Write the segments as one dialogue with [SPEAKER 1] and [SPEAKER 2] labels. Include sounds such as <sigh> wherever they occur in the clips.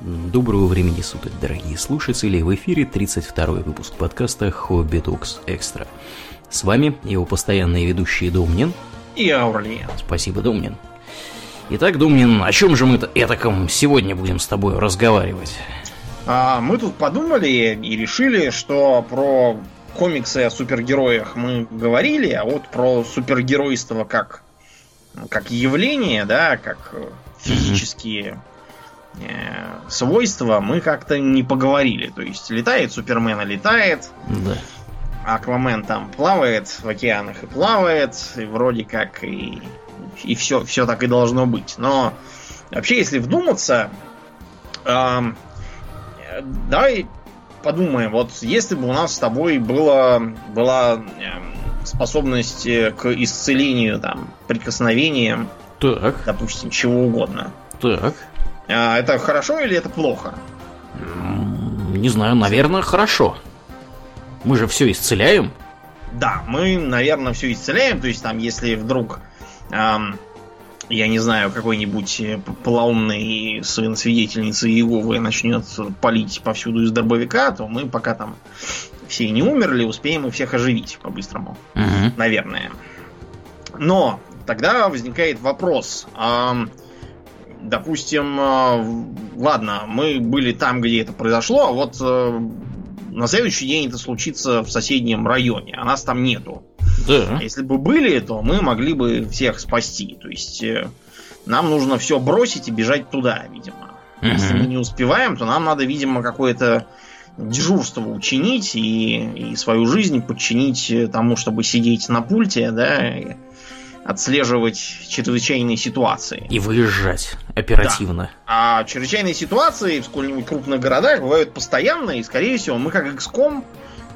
[SPEAKER 1] Доброго времени суток, дорогие слушатели! В эфире 32-й выпуск подкаста Хобби Токс Экстра. С вами его постоянные ведущие Домнин
[SPEAKER 2] и Аурлиен.
[SPEAKER 1] Спасибо, Домнин. Итак, Домнин, о чем же мы-то этаком сегодня будем с тобой разговаривать?
[SPEAKER 2] А, мы тут подумали и решили, что про комиксы о супергероях мы говорили, а вот про супергеройство как, как явление, да, как физические э, свойства мы как-то не поговорили. То есть летает Супермен, летает.
[SPEAKER 1] Да.
[SPEAKER 2] Аквамен там плавает в океанах и плавает, и вроде как и, и все, все так и должно быть. Но вообще, если вдуматься, эм, давай подумаем, вот если бы у нас с тобой было, была эм, способность к исцелению, там, прикосновением,
[SPEAKER 1] так.
[SPEAKER 2] допустим, чего угодно.
[SPEAKER 1] Так.
[SPEAKER 2] А это хорошо или это плохо?
[SPEAKER 1] Не знаю, наверное, хорошо. Мы же все исцеляем.
[SPEAKER 2] Да, мы, наверное, все исцеляем. То есть, там, если вдруг, эм, я не знаю, какой-нибудь э, полоумный сын свидетельницы Иеговы начнет палить повсюду из дробовика, то мы пока там все не умерли, успеем и всех оживить по-быстрому.
[SPEAKER 1] Угу.
[SPEAKER 2] Наверное. Но тогда возникает вопрос. Эм, допустим, э, ладно, мы были там, где это произошло, а вот э, на следующий день это случится в соседнем районе, а нас там нету.
[SPEAKER 1] Да.
[SPEAKER 2] Если бы были, то мы могли бы всех спасти. То есть э, нам нужно все бросить и бежать туда, видимо. Если мы не успеваем, то нам надо, видимо, какое-то дежурство учинить и, и свою жизнь подчинить тому, чтобы сидеть на пульте, да, и отслеживать чрезвычайные ситуации.
[SPEAKER 1] И выезжать оперативно.
[SPEAKER 2] А чрезвычайные ситуации в сколь-нибудь крупных городах бывают постоянно, и, скорее всего, мы как XCOM,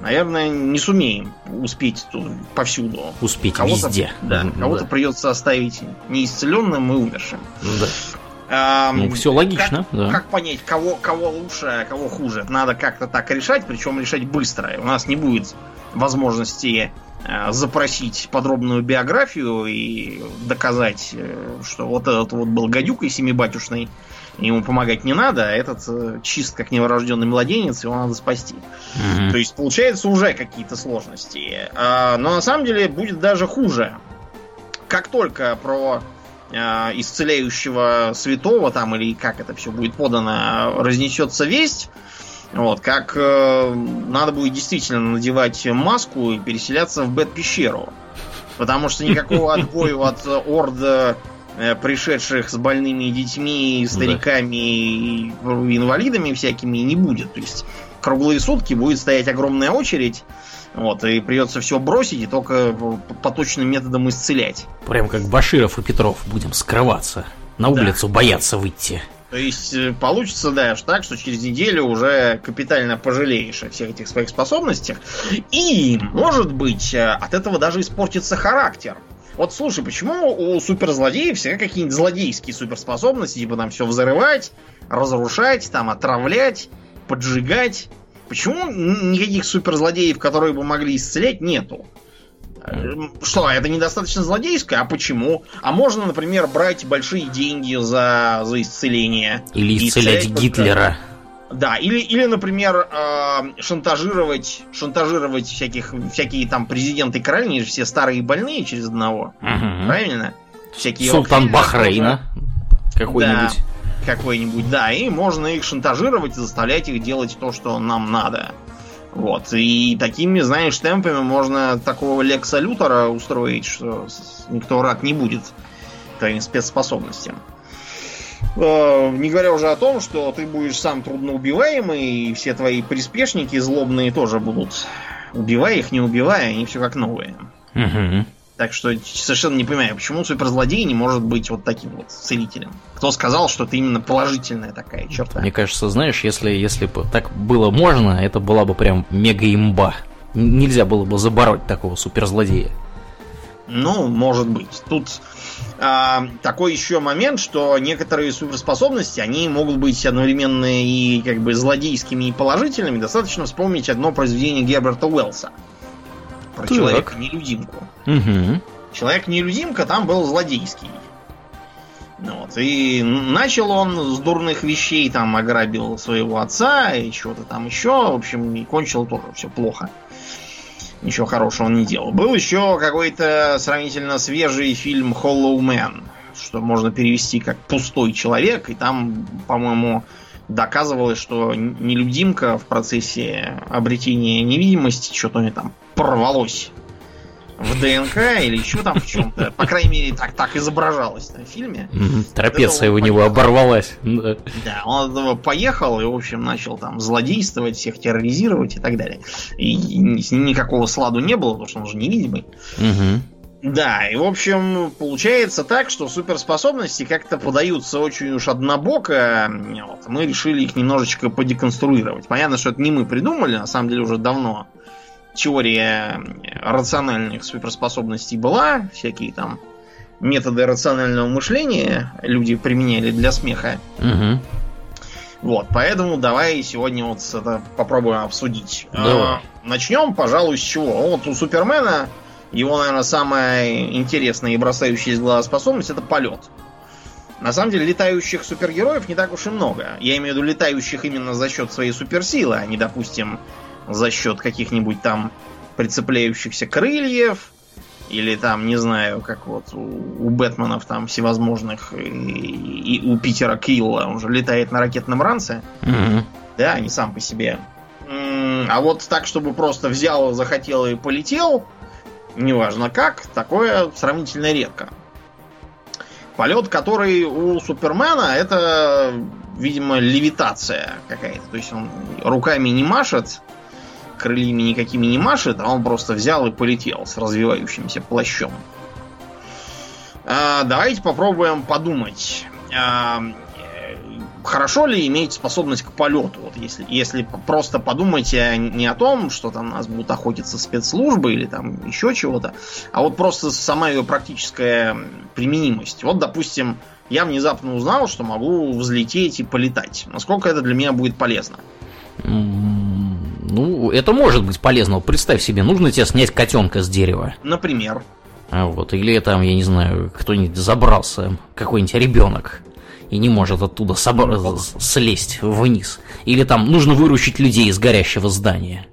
[SPEAKER 2] наверное, не сумеем успеть тут повсюду.
[SPEAKER 1] Успеть
[SPEAKER 2] Кого-то-
[SPEAKER 1] везде.
[SPEAKER 2] Да,
[SPEAKER 1] М,
[SPEAKER 2] кого-то придется оставить неисцеленным и умершим.
[SPEAKER 1] Да.
[SPEAKER 2] А,
[SPEAKER 1] Ну, всё логично,
[SPEAKER 2] как,
[SPEAKER 1] да.
[SPEAKER 2] Как понять, кого, кого лучше, а кого хуже? Надо как-то так решать, причем решать быстро. У нас не будет возможности запросить подробную биографию и доказать, э, что вот этот вот был гадюкой семибатюшный, ему помогать не надо, а этот э, чист как новорожденный младенец, его надо спасти.
[SPEAKER 1] Мгм.
[SPEAKER 2] То есть получается уже какие-то сложности. А, Но на самом деле будет даже хуже. Как только про исцеляющего святого там или как это все будет подано, разнесется весть, вот, как э, надо будет действительно надевать маску и переселяться в Бет-пещеру. Потому что никакого <laughs> отбоя от орда э, пришедших с больными детьми, стариками и инвалидами всякими не будет. То есть круглые сутки будет стоять огромная очередь, вот, и придется все бросить и только по- поточным методом исцелять.
[SPEAKER 1] Прям как Баширов и Петров будем скрываться. На
[SPEAKER 2] Да.
[SPEAKER 1] улицу бояться выйти.
[SPEAKER 2] То есть э, получится, да, так, что через неделю уже капитально пожалеешь о всех этих своих способностях. И, может быть, э, от этого даже испортится характер. Вот слушай, почему у суперзлодеев всегда какие-нибудь злодейские суперспособности, типа там все взрывать, разрушать, там отравлять, поджигать? Почему никаких суперзлодеев, которые бы могли исцелять, нету? Э, Что, это недостаточно злодейское? А почему? А можно, например, брать большие деньги за, за исцеление.
[SPEAKER 1] Или исцелять
[SPEAKER 2] исцелять
[SPEAKER 1] Гитлера.
[SPEAKER 2] Да, или, или например, э, шантажировать, шантажировать всяких, всякие там президенты короли, они же все старые и больные через одного.
[SPEAKER 1] Мгм.
[SPEAKER 2] Правильно? Всякие
[SPEAKER 1] Султан Бахрейна. Какой-нибудь.
[SPEAKER 2] тоже. Какой-нибудь, да. И можно их шантажировать и заставлять их делать то, что нам надо. Вот. И такими, знаешь, темпами можно такого Лекса Лютера устроить, что никто рад не будет твоим спецспособностям. Э, Не говоря уже о том, что ты будешь сам трудноубиваемый, и все твои приспешники злобные тоже будут. Убивая их, не убивая, они все как новые.
[SPEAKER 1] Мгм.
[SPEAKER 2] Так что совершенно не понимаю, почему суперзлодей не может быть вот таким вот целителем. Кто сказал, что это именно положительная такая черта?
[SPEAKER 1] Мне кажется, знаешь, если, если бы так было можно, это была бы прям мега-имба. Н- Нельзя было бы забороть такого суперзлодея.
[SPEAKER 2] Ну, может быть. Тут а, такой еще момент, что некоторые суперспособности, они могут быть одновременно и как бы злодейскими и положительными. Достаточно вспомнить одно произведение Герберта Уэллса. Про
[SPEAKER 1] Так.
[SPEAKER 2] человека-нелюдимку.
[SPEAKER 1] Угу.
[SPEAKER 2] Человек-нелюдимка там был злодейский. Вот. И начал он с дурных вещей, там ограбил своего отца и чего-то там еще. В общем, и кончил тоже все плохо. Ничего хорошего он не делал. Был еще какой-то сравнительно свежий фильм Hollow Man, что можно перевести как пустой человек. И там, по-моему, доказывалось, что нелюдимка в процессе обретения невидимости что-то у нее там порвалось в ДНК или еще там в чем-то. По крайней мере, так, так изображалось на фильме.
[SPEAKER 1] Трапеция у него оборвалась. <laughs>
[SPEAKER 2] Да, он поехал и, в общем, начал там злодействовать, всех терроризировать и так далее. И никакого сладу не было, потому что он же невидимый. Да, и в общем, получается так, что суперспособности как-то подаются очень уж однобоко. Вот, мы решили их немножечко подеконструировать. Понятно, что это не мы придумали, на самом деле уже давно теория рациональных суперспособностей была, всякие там методы рационального мышления люди применяли для смеха.
[SPEAKER 1] Угу.
[SPEAKER 2] Вот, поэтому давай сегодня вот это попробуем обсудить.
[SPEAKER 1] Давай.
[SPEAKER 2] А, начнем, пожалуй, с чего? Вот у Супермена его, наверное, самая интересная и бросающая из глаза способность это полет. На самом деле летающих супергероев не так уж и много. Я имею в виду летающих именно за счет своей суперсилы, а не, допустим, за счет каких-нибудь там прицепляющихся крыльев, или там, не знаю, как вот у, у Бэтменов там всевозможных, и, и у Питера Килла, он же летает на ракетном ранце.
[SPEAKER 1] Угу.
[SPEAKER 2] Да, не сам по себе. А вот так, чтобы просто взял, захотел и полетел, неважно как, такое сравнительно редко. Полет, который у Супермена, это, видимо, левитация какая-то. То есть он руками не машет, крыльями никакими не машет, а он просто взял и полетел с развивающимся плащом. А, давайте попробуем подумать. А, хорошо ли иметь способность к полету? Вот если, если просто подумать не о том, что там нас будут охотиться спецслужбы или там еще чего-то, а вот просто сама ее практическая применимость. Вот, допустим, я внезапно узнал, что могу взлететь и полетать. Насколько это для меня будет полезно?
[SPEAKER 1] Ну, это может быть полезно. Представь себе, нужно тебе снять котенка с дерева.
[SPEAKER 2] Например.
[SPEAKER 1] А вот, или там, я не знаю, кто-нибудь забрался, какой-нибудь ребенок, и не может оттуда собр... слезть вниз. Или там нужно выручить людей из горящего здания.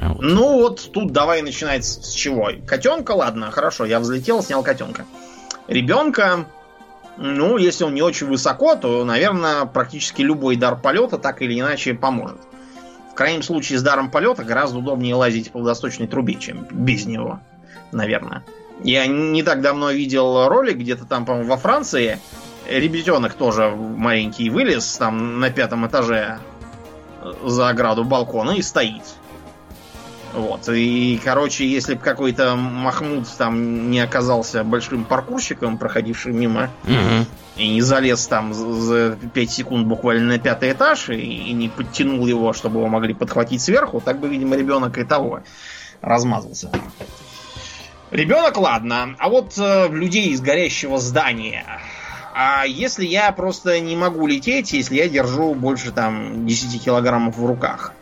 [SPEAKER 2] Вот. Ну вот тут давай начинать с чего. Котенка, ладно, хорошо, я взлетел, снял котенка. Ребенка, ну, если он не очень высоко, то, наверное, практически любой дар полета так или иначе поможет. В крайнем случае с даром полета гораздо удобнее лазить по водосточной трубе, чем без него, наверное. Я не так давно видел ролик где-то там, по-моему, во Франции. Ребятенок тоже маленький вылез там на пятом этаже за ограду балкона и стоит. Вот. И, короче, если бы какой-то Махмуд там не оказался большим паркурщиком, проходившим мимо,
[SPEAKER 1] угу.
[SPEAKER 2] и не залез там за 5 секунд буквально на пятый этаж, и, и не подтянул его, чтобы его могли подхватить сверху, так бы, видимо, ребенок и того размазался. Ребенок, ладно, а вот э, людей из горящего здания. А если я просто не могу лететь, если я держу больше там 10 килограммов в руках?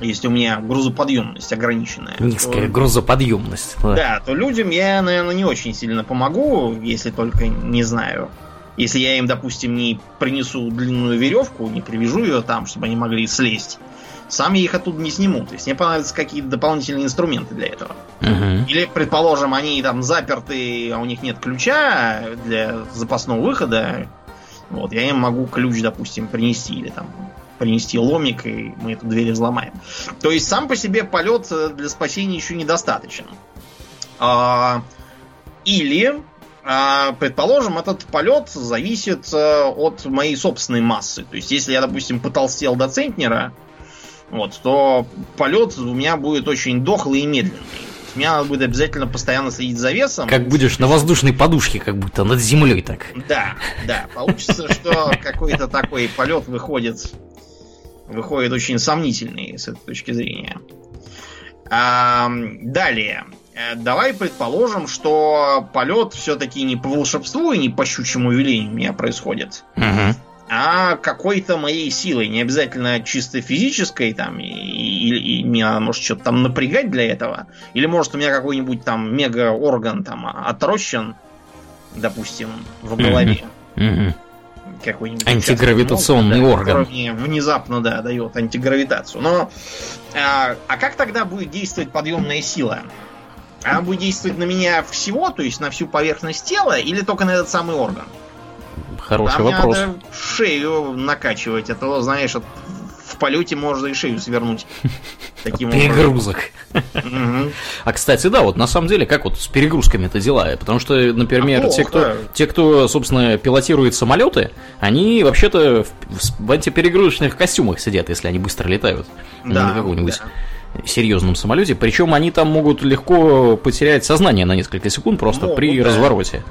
[SPEAKER 2] если у меня грузоподъемность ограниченная.
[SPEAKER 1] Низкая то, грузоподъемность.
[SPEAKER 2] Да. да, то людям я, наверное, не очень сильно помогу, если только не знаю. Если я им, допустим, не принесу длинную веревку, не привяжу ее там, чтобы они могли слезть, сам я их оттуда не сниму. То есть мне понадобятся какие-то дополнительные инструменты для этого.
[SPEAKER 1] Угу.
[SPEAKER 2] Или, предположим, они там заперты, а у них нет ключа для запасного выхода. Вот, я им могу ключ, допустим, принести или там принести ломик, и мы эту дверь взломаем. То есть сам по себе полет э, для спасения еще недостаточен. А, или, а, предположим, этот полет зависит э, от моей собственной массы. То есть, если я, допустим, потолстел до центнера, вот, то полет у меня будет очень дохлый и медленный. Мне надо будет обязательно постоянно следить за весом.
[SPEAKER 1] Как будешь на воздушной подушке, как будто над землей так.
[SPEAKER 2] Да, да. Получится, что какой-то такой полет выходит выходит очень сомнительный с этой точки зрения. А, далее. Э, давай предположим, что полет все-таки не по волшебству и не по щучьему велению у меня происходит,
[SPEAKER 1] угу.
[SPEAKER 2] А какой-то моей силой, не обязательно чисто физической, там, и, и, и надо, может, что-то там напрягать для этого, или, может, у меня какой-нибудь там мега-орган там отрощен, допустим, в голове. Какой-нибудь
[SPEAKER 1] Антигравитационный
[SPEAKER 2] да,
[SPEAKER 1] орган.
[SPEAKER 2] внезапно, да, дает антигравитацию. Но а, а как тогда будет действовать подъемная сила? Она будет действовать на меня всего, то есть на всю поверхность тела, или только на этот самый орган?
[SPEAKER 1] Хороший
[SPEAKER 2] Там
[SPEAKER 1] вопрос.
[SPEAKER 2] надо шею накачивать, а то, знаешь, от- в полете можно и шею свернуть. <laughs> Таким.
[SPEAKER 1] Перегрузок. А кстати, да, вот на самом деле, как вот с перегрузками это дела? Потому что, например,
[SPEAKER 2] А
[SPEAKER 1] те, кто, те, кто, собственно, пилотирует самолеты, они вообще-то в, в- в антиперегрузочных костюмах сидят, если они быстро летают.
[SPEAKER 2] Да,
[SPEAKER 1] на каком-нибудь
[SPEAKER 2] да.
[SPEAKER 1] серьезном самолете. Причем они там могут легко потерять сознание на несколько секунд просто
[SPEAKER 2] Могут,
[SPEAKER 1] при
[SPEAKER 2] да.
[SPEAKER 1] развороте.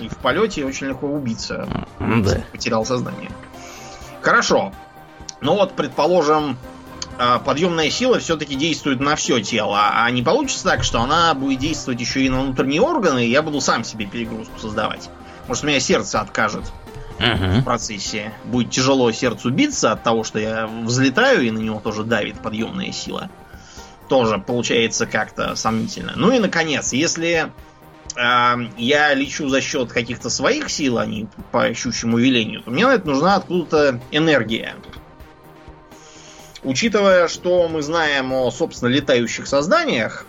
[SPEAKER 2] И в полете очень легко убиться.
[SPEAKER 1] Да.
[SPEAKER 2] Потерял сознание. Хорошо. Ну вот, предположим, а, подъемная сила все-таки действует на все тело. А не получится так, что она будет действовать еще и на внутренние органы, и я буду сам себе перегрузку создавать. Может, у меня сердце откажет в
[SPEAKER 1] Мгм.
[SPEAKER 2] процессе. Будет тяжело сердцу биться от того, что я взлетаю, и на него тоже давит подъемная сила. Тоже получается как-то сомнительно. Ну и наконец, если я лечу за счет каких-то своих сил, а не по щучьему велению, то мне на это нужна откуда-то энергия. Учитывая, что мы знаем о, собственно, летающих созданиях,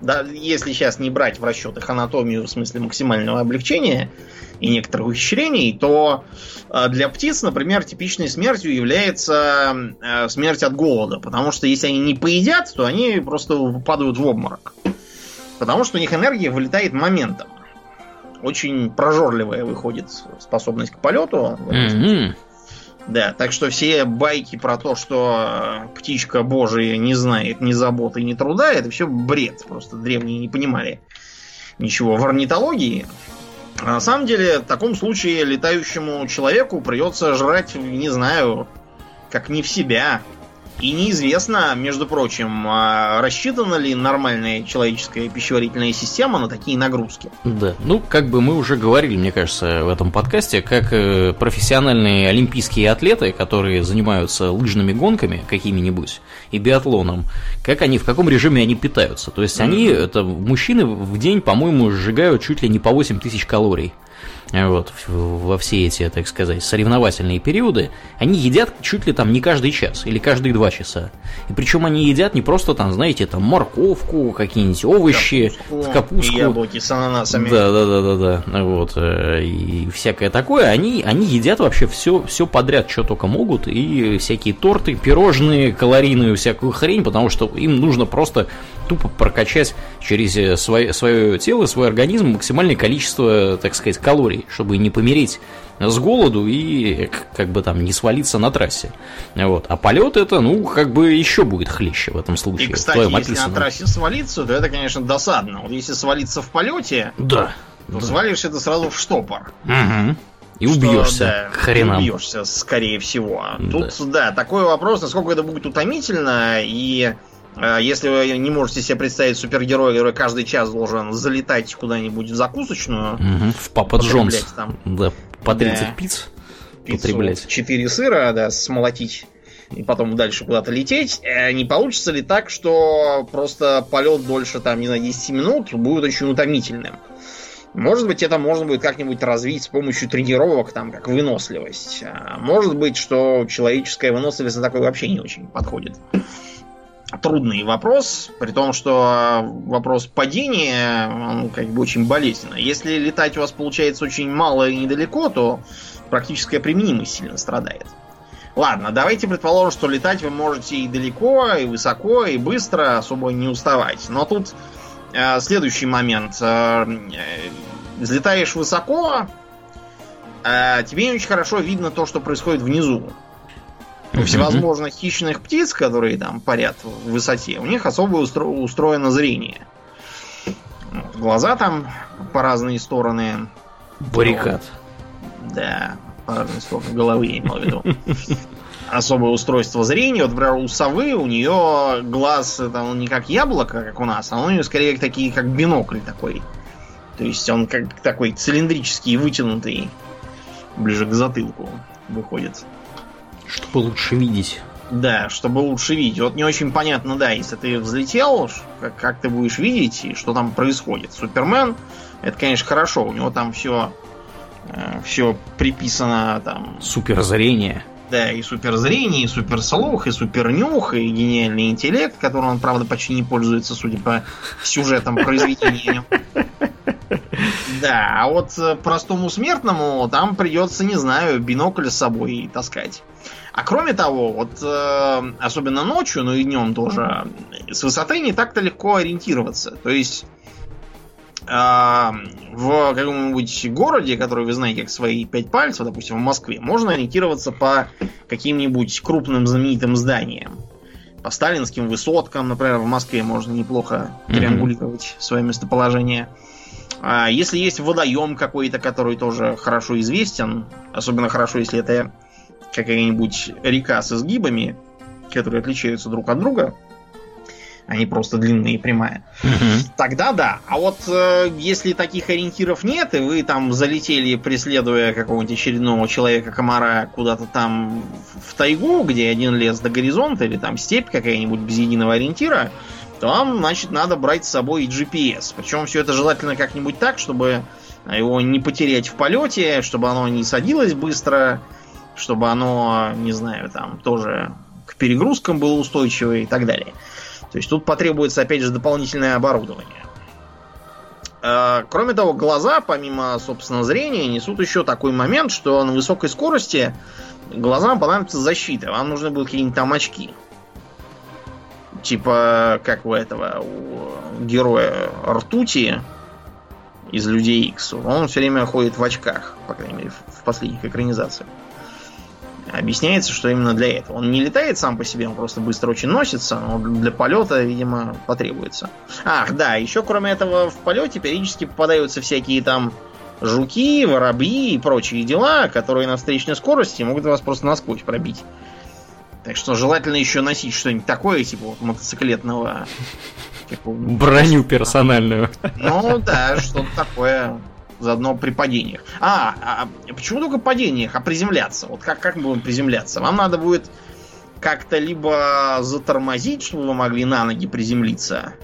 [SPEAKER 2] да, если сейчас не брать в расчет их анатомию в смысле максимального облегчения и некоторых ухищрений, то э, для птиц, например, типичной смертью является э, смерть от голода. Потому что если они не поедят, то они просто падают в обморок. Потому что у них энергия вылетает моментом. Очень прожорливая выходит способность к полету.
[SPEAKER 1] Мгм.
[SPEAKER 2] да, так что все байки про то, что э, птичка божия не знает ни заботы, ни труда, это все бред. Просто древние не понимали ничего в орнитологии. А на самом деле, в таком случае летающему человеку придется жрать, не знаю, как не в себя. И неизвестно, между прочим, а рассчитана ли нормальная человеческая пищеварительная система на такие нагрузки.
[SPEAKER 1] Да, ну, как бы мы уже говорили, мне кажется, в этом подкасте, как э, профессиональные олимпийские атлеты, которые занимаются лыжными гонками какими-нибудь и биатлоном, как они, в каком режиме они питаются. То есть они, это мужчины в день, по-моему, сжигают чуть ли не по 8 тысяч калорий. Вот, во все эти, так сказать, соревновательные периоды, они едят чуть ли там не каждый час или каждые два часа. И причем они едят не просто там, знаете, там морковку, какие-нибудь овощи,
[SPEAKER 2] Капустку,
[SPEAKER 1] капустку.
[SPEAKER 2] и яблоки с ананасами.
[SPEAKER 1] Да, да, да, да, да. Вот. э, И всякое такое. Они, они едят вообще все, все подряд, что только могут. И всякие торты, пирожные, калорийную всякую хрень, потому что им нужно просто тупо прокачать через э, свое, свое тело, свой организм максимальное количество, так сказать, калорий, чтобы не помереть с голоду и как бы там не свалиться на трассе. Вот. А полет это, ну, как бы еще будет хлеще в этом случае.
[SPEAKER 2] И, кстати, если на
[SPEAKER 1] описанном.
[SPEAKER 2] трассе свалиться, то это, конечно, досадно. Вот если свалиться в полете,
[SPEAKER 1] Да.
[SPEAKER 2] то
[SPEAKER 1] да.
[SPEAKER 2] свалишься ты сразу в штопор.
[SPEAKER 1] Мгм. И
[SPEAKER 2] Что,
[SPEAKER 1] убьешься
[SPEAKER 2] да,
[SPEAKER 1] к хренам.
[SPEAKER 2] Убьешься, скорее всего.
[SPEAKER 1] Да.
[SPEAKER 2] Тут, да, такой вопрос, насколько это будет утомительно, и если вы не можете себе представить супергероя, который каждый час должен залетать куда-нибудь в закусочную,
[SPEAKER 1] Мгм. В Папа Джонс.
[SPEAKER 2] там.
[SPEAKER 1] Да, по
[SPEAKER 2] Да.
[SPEAKER 1] 30 пиц.
[SPEAKER 2] пиццу,
[SPEAKER 1] Потреблять.
[SPEAKER 2] 4 сыра, да, смолотить и потом дальше куда-то лететь, э, не получится ли так, что просто полет дольше, там, не знаю, 10 минут будет очень утомительным? Может быть, это можно будет как-нибудь развить с помощью тренировок, там, как выносливость. А может быть, что человеческая выносливость на такой вообще не очень подходит. Трудный вопрос, при том, что вопрос падения, он как бы очень болезненный. Если летать у вас получается очень мало и недалеко, то практическая применимость сильно страдает. Ладно, давайте предположим, что летать вы можете и далеко, и высоко, и быстро, особо не уставать. Но тут э, следующий момент. Э, э, взлетаешь высоко, э, тебе не очень хорошо видно то, что происходит внизу. У всевозможных хищных птиц, которые там парят в высоте, у них особо устро- устроено зрение. Вот, Глаза там по разные стороны.
[SPEAKER 1] Баррикад.
[SPEAKER 2] Да, по разные стороны головы я имел в виду. Особое устройство зрения. Вот, например, у совы у нее глаз он не как яблоко, как у нас, а у нее скорее такие, как бинокль такой. То есть он как такой цилиндрический, вытянутый, ближе к затылку выходит.
[SPEAKER 1] Чтобы лучше видеть.
[SPEAKER 2] Да, чтобы лучше видеть. Вот не очень понятно, да, если ты взлетел, как, как ты будешь видеть и что там происходит. Супермен, это, конечно, хорошо, у него там все Все приписано там...
[SPEAKER 1] Суперзрение.
[SPEAKER 2] Да, и суперзрение, и суперслух, и супернюх, и гениальный интеллект, которым он, правда, почти не пользуется, судя по сюжетам произведения. Да, а вот э, простому смертному там придется, не знаю, бинокль с собой таскать. А кроме того, вот э, особенно ночью, но и днем тоже, с высоты не так-то легко ориентироваться. То есть э, в каком-нибудь городе, который вы знаете как свои пять пальцев, допустим, в Москве, можно ориентироваться по каким-нибудь крупным знаменитым зданиям. По сталинским высоткам, например, в Москве можно неплохо триангулировать mm-hmm. свое местоположение. А если есть водоем какой-то, который тоже хорошо известен, особенно хорошо, если это какая-нибудь река с изгибами, которые отличаются друг от друга, они просто длинные и прямая. Угу. Тогда да. А вот э, если таких ориентиров нет, и вы там залетели, преследуя какого-нибудь очередного человека-комара куда-то там в тайгу, где один лес до горизонта, или там степь какая-нибудь без единого ориентира, то вам, значит, надо брать с собой GPS. Причем все это желательно как-нибудь так, чтобы его не потерять в полете, чтобы оно не садилось быстро, чтобы оно, не знаю, там тоже к перегрузкам было устойчивое и так далее. То есть тут потребуется, опять же, дополнительное оборудование. А, кроме того, глаза, помимо, собственно, зрения, несут еще такой момент, что на высокой скорости глазам понадобится защита. Вам нужны будут какие-нибудь там очки. Типа, как у этого, у героя Ртути из Людей Икс. Он все время ходит в очках, по крайней мере, в последних экранизациях. Объясняется, что именно для этого. Он не летает сам по себе, он просто быстро очень носится, но для полета, видимо, потребуется. Ах, да, еще кроме этого в полете периодически попадаются всякие там жуки, воробьи и прочие дела, которые на встречной скорости могут вас просто насквозь пробить. Так что желательно еще носить что-нибудь такое, типа вот мотоциклетного...
[SPEAKER 1] Броню персональную.
[SPEAKER 2] Ну да, что-то такое заодно при падениях. А, а почему только падениях, а приземляться? Вот как, как мы будем приземляться? Вам надо будет как-то либо затормозить, чтобы вы могли на ноги приземлиться,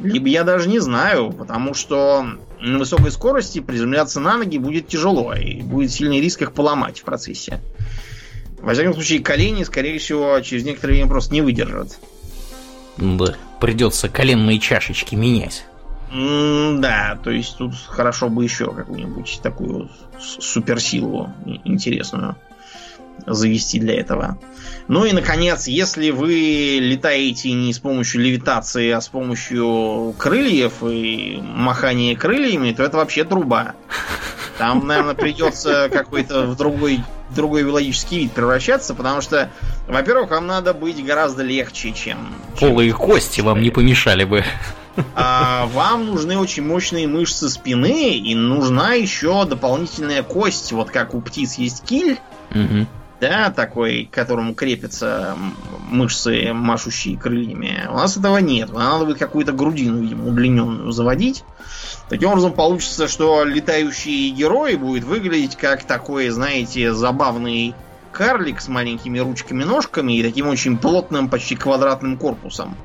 [SPEAKER 2] либо я даже не знаю, потому что на высокой скорости приземляться на ноги будет тяжело, и будет сильный риск их поломать в процессе. Во всяком случае, колени, скорее всего, через некоторое время просто не выдержат.
[SPEAKER 1] Да, придется коленные чашечки менять.
[SPEAKER 2] Да, то есть тут хорошо бы еще какую-нибудь такую суперсилу интересную завести для этого. Ну и, наконец, если вы летаете не с помощью левитации, а с помощью крыльев и махания крыльями, то это вообще труба. Там, наверное, придется какой-то в другой, другой биологический вид превращаться, потому что, во-первых, вам надо быть гораздо легче, чем...
[SPEAKER 1] Полые кости вам не помешали бы.
[SPEAKER 2] А, вам нужны очень мощные мышцы спины, и нужна еще дополнительная кость, вот как у птиц есть киль, угу. Да, такой, к которому крепятся мышцы, машущие крыльями. У нас этого нет. Надо будет какую-то грудину, видимо, удлиненную заводить. Таким образом, получится, что летающий герой будет выглядеть как такой, знаете, забавный карлик с маленькими ручками-ножками и таким очень плотным, почти квадратным корпусом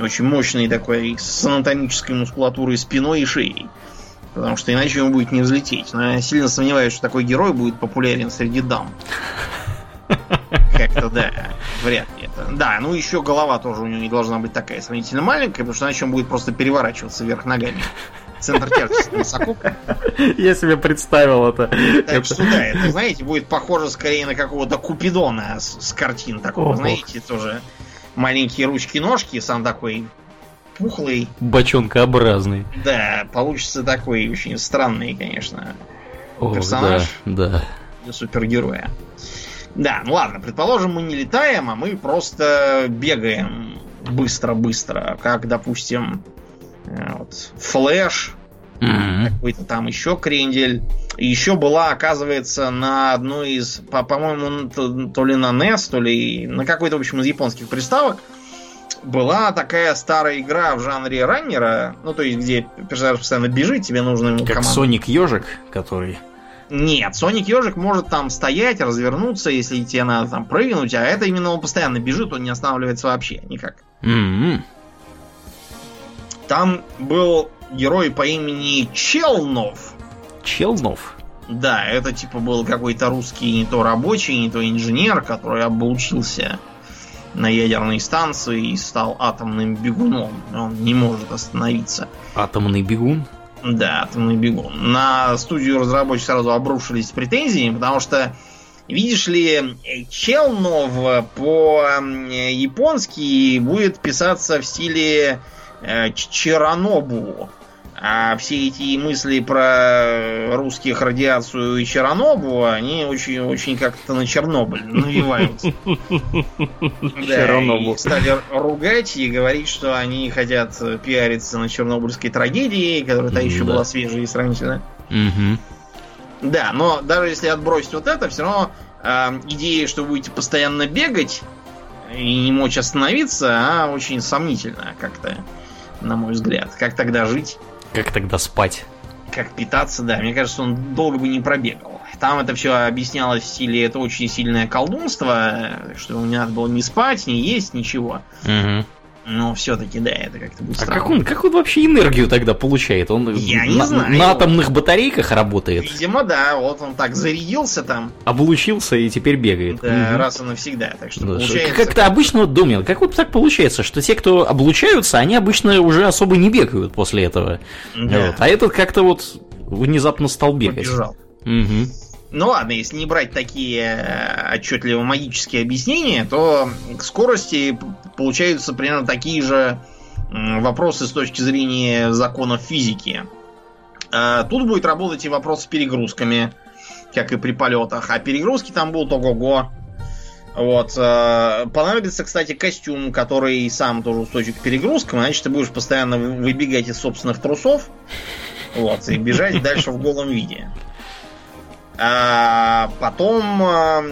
[SPEAKER 2] очень мощный такой, с анатомической мускулатурой спиной и шеей. Потому что иначе ему будет не взлететь. Но я сильно сомневаюсь, что такой герой будет популярен среди дам. Как-то да, вряд ли это. Да, ну еще голова тоже у него не должна быть такая сравнительно маленькая, потому что иначе он будет просто переворачиваться вверх ногами. Центр тяжести высоко.
[SPEAKER 1] Я себе представил это.
[SPEAKER 2] Так что да, это, знаете, будет похоже скорее на какого-то Купидона с, с картин такого, знаете, тоже маленькие ручки-ножки, сам такой пухлый.
[SPEAKER 1] Бочонкообразный.
[SPEAKER 2] Да, получится такой очень странный, конечно, О, персонаж.
[SPEAKER 1] Да, да.
[SPEAKER 2] Для супергероя. Да, ну ладно, предположим, мы не летаем, а мы просто бегаем быстро-быстро, как, допустим, э, вот, Флэш, mm-hmm. какой-то там еще крендель. И еще была, оказывается, на одной из, по- по-моему, то, то ли на NES, то ли на какой-то, в общем, из японских приставок, была такая старая игра в жанре раннера, ну, то есть, где персонаж постоянно бежит, тебе нужно ему
[SPEAKER 1] Как Соник Ежик, который...
[SPEAKER 2] Нет, Соник Ежик может там стоять, развернуться, если тебе надо там прыгнуть, а это именно он постоянно бежит, он не останавливается вообще никак.
[SPEAKER 1] Mm-hmm.
[SPEAKER 2] Там был герой по имени Челнов.
[SPEAKER 1] Челнов?
[SPEAKER 2] Да, это типа был какой-то русский не то рабочий, не то инженер, который обучился на ядерной станции и стал атомным бегуном. Он не может остановиться.
[SPEAKER 1] Атомный бегун?
[SPEAKER 2] Да, атомный бегун. На студию разработчиков сразу обрушились претензии, потому что, видишь ли, Челнов по-японски будет писаться в стиле э, Черанобу. А все эти мысли про русских радиацию и Чернобу, они очень, очень как-то на Чернобыль навевают. <laughs> Да, стали ругать и говорить, что они хотят пиариться на чернобыльской трагедии, которая то еще была свежая и сравнительно. Да, но даже если отбросить вот это, все равно э, идея, что будете постоянно бегать и не мочь остановиться, а очень сомнительно как-то, на мой взгляд. Как тогда жить?
[SPEAKER 1] Как тогда спать?
[SPEAKER 2] Как питаться, да. Мне кажется, он долго бы не пробегал. Там это все объяснялось в стиле это очень сильное колдунство, что ему не надо было ни спать, ни есть, ничего. Угу. Но все-таки, да, это как-то будет
[SPEAKER 1] А как он, как он вообще энергию тогда получает? Он
[SPEAKER 2] Я не знаю.
[SPEAKER 1] на атомных батарейках работает?
[SPEAKER 2] Видимо, да. Вот он так зарядился там.
[SPEAKER 1] Облучился и теперь бегает.
[SPEAKER 2] Да, угу. раз и навсегда. Так что да, получается...
[SPEAKER 1] Как-то обычно, вот, Домнин, как вот так получается, что те, кто облучаются, они обычно уже особо не бегают после этого. Да. Вот. А этот как-то вот внезапно стал бегать. Побежал. Угу.
[SPEAKER 2] Ну ладно, если не брать такие э, отчетливо магические объяснения, то к скорости получаются примерно такие же вопросы с точки зрения законов физики. А, тут будет работать и вопрос с перегрузками, как и при полетах. А перегрузки там будут ого-го. Вот. Э, понадобится, кстати, костюм, который сам тоже устойчив к перегрузкам, иначе ты будешь постоянно выбегать из собственных трусов. Вот, и бежать дальше в голом виде. А потом, а,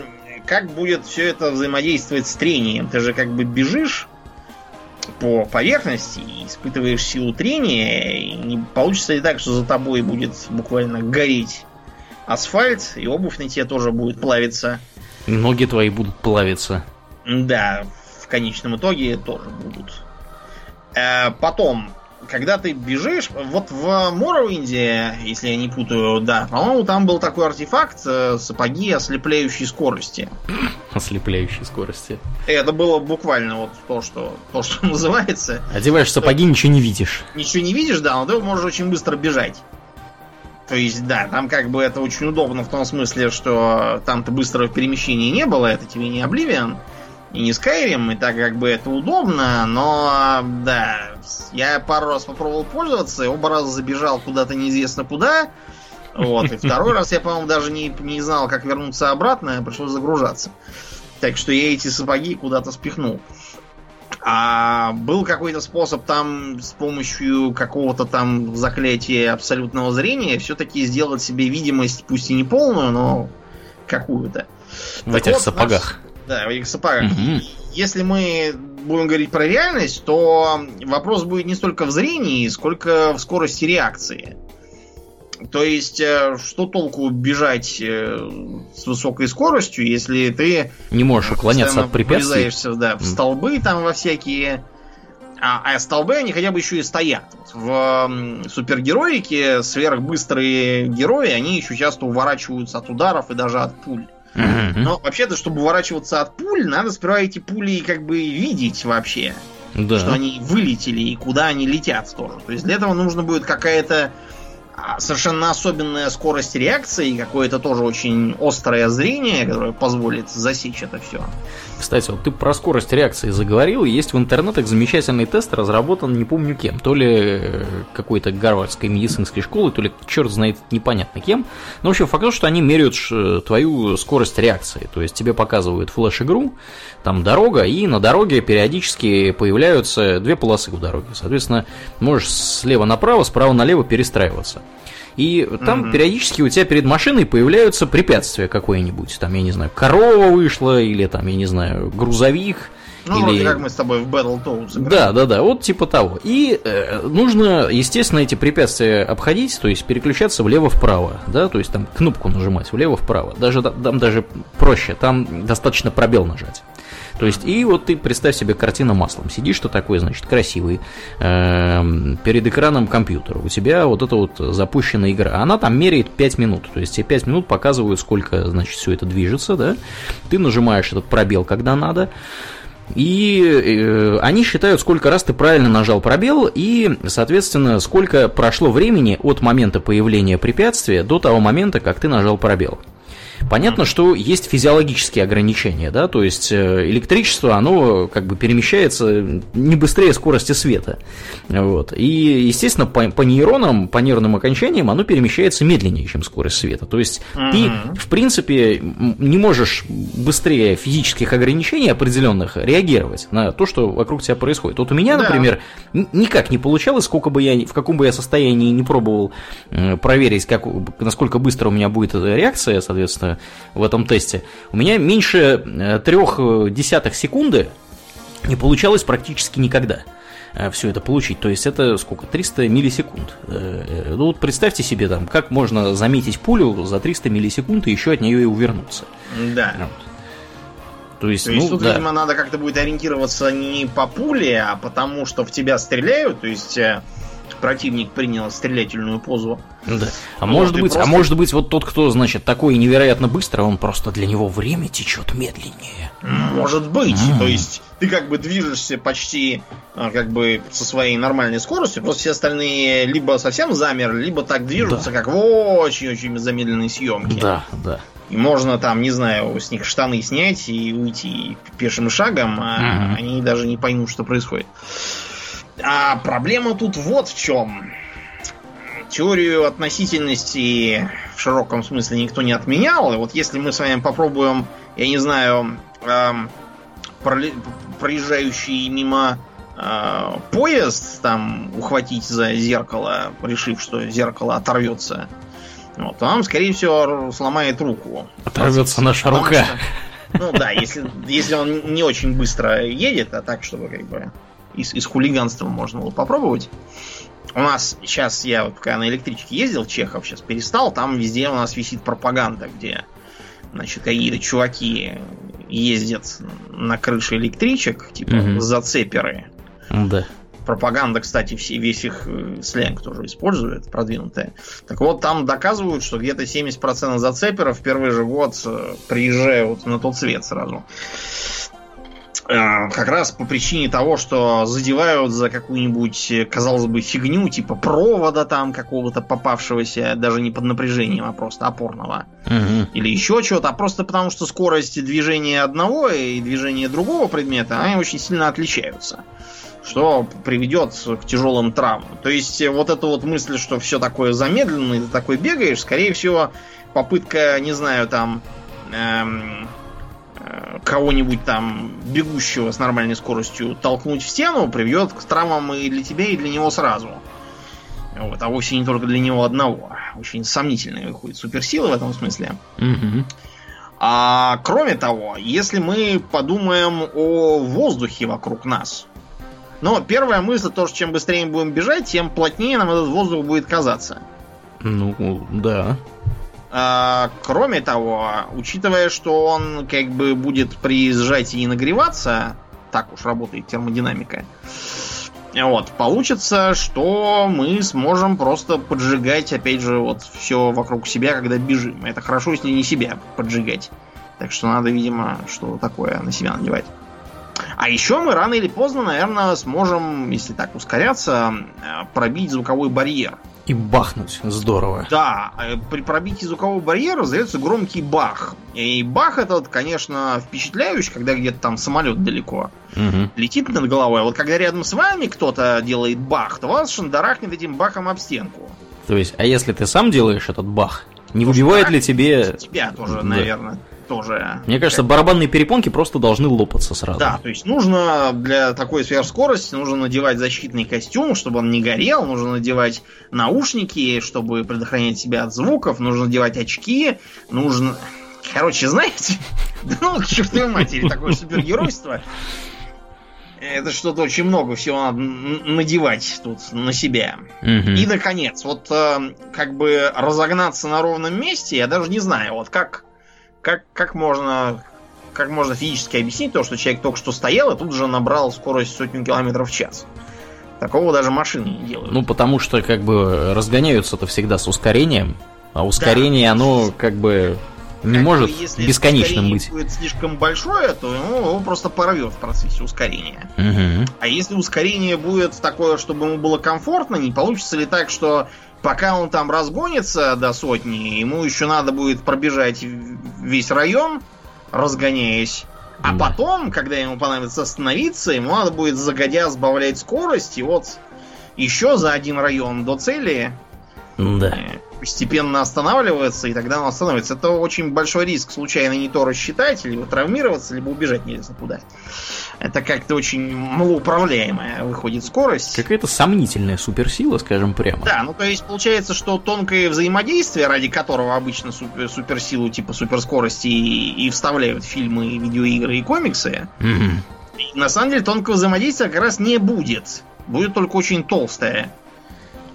[SPEAKER 2] как будет все это взаимодействовать с трением? Ты же как бы бежишь по поверхности и испытываешь силу трения, и не получится ли так, что за тобой будет буквально гореть асфальт, и обувь на тебе тоже будет плавиться.
[SPEAKER 1] Ноги твои будут плавиться.
[SPEAKER 2] Да, в конечном итоге тоже будут. А потом, когда ты бежишь, вот в Моровинде, если я не путаю, да, по-моему, там был такой артефакт э, сапоги ослепляющей скорости. <laughs>
[SPEAKER 1] Ослепляющей скорости.
[SPEAKER 2] Это было буквально вот то, что, то, что <laughs> называется.
[SPEAKER 1] Одеваешь сапоги, ничего не видишь.
[SPEAKER 2] Ничего не видишь, да, но ты можешь очень быстро бежать. То есть, да, там как бы это очень удобно в том смысле, что там-то быстрого перемещения не было, это тебе не Обливион и не Skyrim, и так как бы это удобно, но да, я пару раз попробовал пользоваться, и оба раза забежал куда-то неизвестно куда. Вот, и второй раз я, по-моему, даже не, не знал, как вернуться обратно, пришлось загружаться. Так что я эти сапоги куда-то спихнул. А был какой-то способ там с помощью какого-то там заклятия абсолютного зрения все-таки сделать себе видимость, пусть и не полную, но какую-то.
[SPEAKER 1] В так этих вот, сапогах.
[SPEAKER 2] Да, сапогах. Угу. Если мы будем говорить про реальность, то вопрос будет не столько в зрении, сколько в скорости реакции. То есть, э, что толку бежать э, с высокой скоростью, если ты
[SPEAKER 1] не можешь уклоняться от препятствий,
[SPEAKER 2] да, в столбы там во всякие, а, а столбы они хотя бы еще и стоят. В супергероике сверхбыстрые герои, они еще часто уворачиваются от ударов и даже от пуль. Но вообще-то, чтобы уворачиваться от пуль, надо сперва эти пули как бы видеть вообще. Да. Что они вылетели и куда они летят тоже. То есть для этого нужно будет какая-то совершенно особенная скорость реакции и какое-то тоже очень острое зрение, которое позволит засечь это все.
[SPEAKER 1] Кстати, вот ты про скорость реакции заговорил. Есть в интернетах замечательный тест, разработан не помню кем. То ли э, какой-то гарвардской медицинской школы, то ли черт знает непонятно кем. Но, в общем, факт, что они меряют твою скорость реакции. То есть тебе показывают флеш-игру, там дорога, и на дороге периодически появляются две полосы в дороге. Соответственно, можешь слева направо, справа налево перестраиваться. И там угу. периодически у тебя перед машиной появляются препятствия какое-нибудь. Там, я не знаю, корова вышла, или там, я не знаю, грузовик.
[SPEAKER 2] Ну, или... вроде как мы с тобой в Battletoads
[SPEAKER 1] Да, да, да, вот типа того. И э, нужно, естественно, эти препятствия обходить, то есть переключаться влево-вправо, да, то есть там кнопку нажимать влево-вправо. Даже там даже проще, там достаточно пробел нажать. То есть, и вот ты представь себе картина маслом. Сидишь ты такой, значит, красивый, э, перед экраном компьютера. У тебя вот эта вот запущенная игра. Она там меряет 5 минут. То есть, тебе 5 минут показывают, сколько, значит, все это движется, да. Ты нажимаешь этот пробел, когда надо. И э, они считают, сколько раз ты правильно нажал пробел, и, соответственно, сколько прошло времени от момента появления препятствия до того момента, как ты нажал пробел. Понятно, что есть физиологические ограничения, да, то есть э, электричество, оно как бы перемещается не быстрее скорости света. Вот. И, естественно, по, по нейронам, по нервным окончаниям оно перемещается медленнее, чем скорость света. То есть mm-hmm. ты, в принципе, не можешь быстрее физических ограничений определенных реагировать на то, что вокруг тебя происходит. Вот у меня, да. например, никак не получалось, сколько бы я, в каком бы я состоянии не пробовал проверить, как, насколько быстро у меня будет эта реакция, соответственно, в этом тесте, у меня меньше э, трех десятых секунды не получалось практически никогда э, все это получить. То есть это сколько? 300 миллисекунд. Э, ну вот представьте себе там, как можно заметить пулю за 300 миллисекунд и еще от нее и увернуться.
[SPEAKER 2] Да. Вот. То есть, то есть ну, тут, да. видимо, надо как-то будет ориентироваться не по пуле, а потому что в тебя стреляют. То есть противник принял стрелятельную позу.
[SPEAKER 1] Да. А вот, может быть, а просто... а может быть, вот тот, кто, значит, такой невероятно быстро, он просто для него время течет медленнее.
[SPEAKER 2] Может быть. Mm. То есть ты как бы движешься почти а, как бы со своей нормальной скоростью, просто все остальные либо совсем замерли, либо так движутся, да. как в очень-очень замедленной съемке.
[SPEAKER 1] Да, да.
[SPEAKER 2] И можно там, не знаю, с них штаны снять и уйти пешим шагом, а mm-hmm. они даже не поймут, что происходит. А проблема тут вот в чем. Теорию относительности в широком смысле никто не отменял. И вот если мы с вами попробуем, я не знаю, эм, проезжающий мимо э, поезд там ухватить за зеркало, решив, что зеркало оторвется, вот, то нам, скорее всего, сломает руку.
[SPEAKER 1] Оторвется наша рука.
[SPEAKER 2] Что, ну да, если, если он не очень быстро едет, а так, чтобы как бы из, из хулиганства можно было попробовать. У нас сейчас, я вот пока на электричке ездил, Чехов сейчас перестал, там везде у нас висит пропаганда, где значит, какие-то чуваки ездят на крыше электричек, типа угу. зацеперы.
[SPEAKER 1] Да.
[SPEAKER 2] Пропаганда, кстати, все, весь их э, сленг тоже использует, продвинутая. Так вот, там доказывают, что где-то 70% зацеперов в первый же год э, приезжают на тот свет сразу. Э, как раз по причине того, что задевают за какую-нибудь, казалось бы, фигню, типа провода там какого-то попавшегося, даже не под напряжением, а просто опорного. Угу. Или еще чего-то, а просто потому, что скорость движения одного и движения другого предмета, они очень сильно отличаются. Что приведет к тяжелым травмам. То есть, вот эта вот мысль, что все такое замедленно, и ты такой бегаешь, скорее всего, попытка, не знаю, там... Эм, кого-нибудь там, бегущего с нормальной скоростью, толкнуть в стену, приведет к травмам и для тебя, и для него сразу. Вот, а вовсе не только для него одного. Очень сомнительная выходит суперсила в этом смысле. Угу. А кроме того, если мы подумаем о воздухе вокруг нас, но первая мысль, то, что чем быстрее мы будем бежать, тем плотнее нам этот воздух будет казаться.
[SPEAKER 1] Ну, да.
[SPEAKER 2] А, кроме того, учитывая, что он как бы будет при сжатии нагреваться, так уж работает термодинамика, вот, получится, что мы сможем просто поджигать, опять же, вот все вокруг себя, когда бежим. Это хорошо, если не себя поджигать. Так что надо, видимо, что такое на себя надевать. А еще мы рано или поздно, наверное, сможем, если так ускоряться, пробить звуковой барьер.
[SPEAKER 1] И бахнуть. Здорово.
[SPEAKER 2] Да, э, при пробитии звукового барьера раздается громкий бах. И бах этот, конечно, впечатляющий, когда где-то там самолет далеко угу. летит над головой. А вот когда рядом с вами кто-то делает бах, то вас шандарахнет этим бахом об стенку.
[SPEAKER 1] То есть, а если ты сам делаешь этот бах, не выбивает ли тебе...
[SPEAKER 2] Тебя тоже, да. наверное тоже.
[SPEAKER 1] Мне кажется, барабанные перепонки просто должны лопаться сразу.
[SPEAKER 2] Да, то есть нужно для такой сверхскорости нужно надевать защитный костюм, чтобы он не горел, нужно надевать наушники, чтобы предохранять себя от звуков, нужно надевать очки, нужно... Короче, знаете, <laughs> ну, к чертовой матери, такое супергеройство. Это что-то очень много всего надо надевать тут на себя. Угу. И, наконец, вот э, как бы разогнаться на ровном месте, я даже не знаю, вот как как, как можно как можно физически объяснить то, что человек только что стоял и тут же набрал скорость сотню километров в час. Такого даже машины не делают.
[SPEAKER 1] Ну, потому что как бы разгоняются-то всегда с ускорением, а ускорение, да. оно как бы не как может если бесконечным быть.
[SPEAKER 2] будет слишком большое, то ну, его просто порвет в процессе ускорения. Угу. А если ускорение будет такое, чтобы ему было комфортно, не получится ли так, что пока он там разгонится до сотни, ему еще надо будет пробежать весь район, разгоняясь. А да. потом, когда ему понадобится остановиться, ему надо будет загодя сбавлять скорость, и вот еще за один район до цели
[SPEAKER 1] да.
[SPEAKER 2] Э, постепенно останавливается, и тогда он остановится. Это очень большой риск случайно не то рассчитать, либо травмироваться, либо убежать нельзя куда. Это как-то очень малоуправляемая выходит скорость.
[SPEAKER 1] Какая-то сомнительная суперсила, скажем прямо.
[SPEAKER 2] Да, ну то есть получается, что тонкое взаимодействие, ради которого обычно супер, суперсилу типа суперскорости и, и вставляют фильмы, видеоигры и комиксы, угу. и на самом деле тонкого взаимодействия как раз не будет. Будет только очень толстое.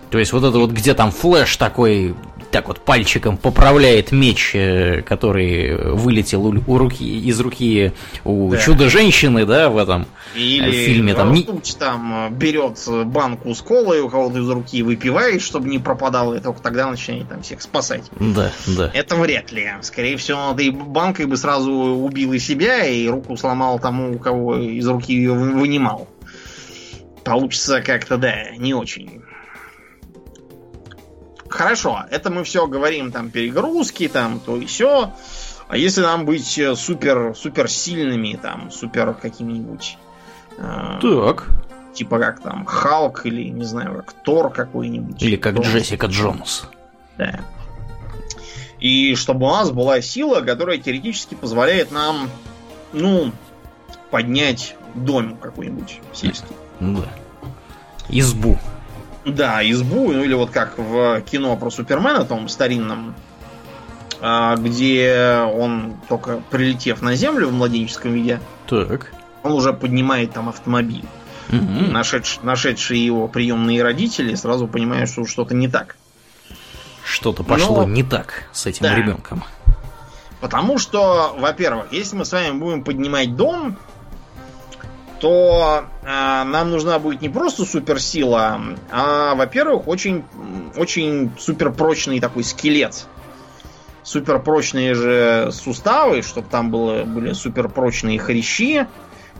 [SPEAKER 1] То есть вот это вот, где там флеш такой, так вот пальчиком поправляет меч, э, который вылетел у, у руки, из руки у да. чудо-женщины, да, в этом
[SPEAKER 2] э, Или фильме. Там, не... там э, берет банку с колой у кого-то из руки выпивает, чтобы не пропадало, и только тогда начинает там всех спасать.
[SPEAKER 1] Да, да.
[SPEAKER 2] Это вряд ли. Скорее всего, этой банкой бы сразу убил и себя, и руку сломал тому, у кого из руки ее вынимал. Получится как-то, да, не очень. Хорошо, это мы все говорим, там, перегрузки, там, то и все. А если нам быть э, супер, супер сильными, там, супер какими-нибудь...
[SPEAKER 1] Э, так.
[SPEAKER 2] Типа как там, Халк или, не знаю, как Тор какой-нибудь.
[SPEAKER 1] Или как Тор. Джессика Джонс.
[SPEAKER 2] Да. И чтобы у нас была сила, которая теоретически позволяет нам, ну, поднять дом какой-нибудь сельский.
[SPEAKER 1] Да. Избу.
[SPEAKER 2] Да, избу, ну или вот как в кино про Супермена, том старинном, а, где он только прилетев на землю в младенческом виде,
[SPEAKER 1] так.
[SPEAKER 2] он уже поднимает там автомобиль. Угу. Нашедш, нашедшие его приемные родители сразу понимают, что что-то не так.
[SPEAKER 1] Что-то пошло Но... не так с этим да. ребенком.
[SPEAKER 2] Потому что, во-первых, если мы с вами будем поднимать дом, то э, нам нужна будет не просто суперсила, а, во-первых, очень, очень суперпрочный такой скелет. Суперпрочные же суставы, чтобы там было, были суперпрочные хрящи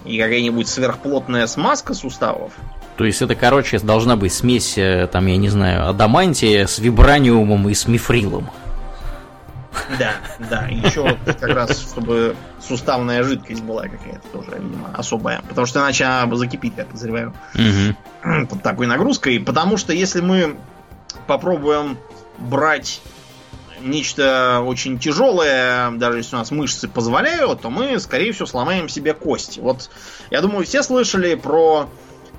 [SPEAKER 2] и какая-нибудь сверхплотная смазка суставов.
[SPEAKER 1] То есть это, короче, должна быть смесь, э, там, я не знаю, адамантия с вибраниумом и с мифрилом.
[SPEAKER 2] Да, да. Еще вот как раз, чтобы суставная жидкость была какая-то тоже, видимо, особая. Потому что иначе она закипит, я подозреваю. Угу. Под такой нагрузкой. Потому что если мы попробуем брать нечто очень тяжелое, даже если у нас мышцы позволяют, то мы, скорее всего, сломаем себе кости. Вот я думаю, все слышали про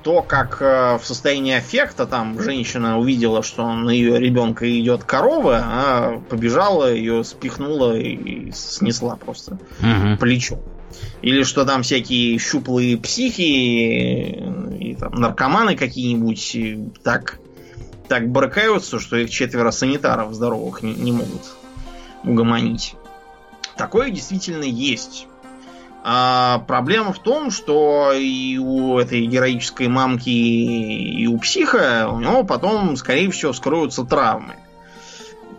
[SPEAKER 2] то, как э, в состоянии аффекта там женщина увидела, что на ее ребенка идет корова, а побежала, ее спихнула и снесла просто угу. плечо. Или что там всякие щуплые психи и там, наркоманы какие-нибудь так, так брыкаются, что их четверо санитаров здоровых не, не могут угомонить. Такое действительно есть. А проблема в том, что и у этой героической мамки, и у психа у него потом, скорее всего, скроются травмы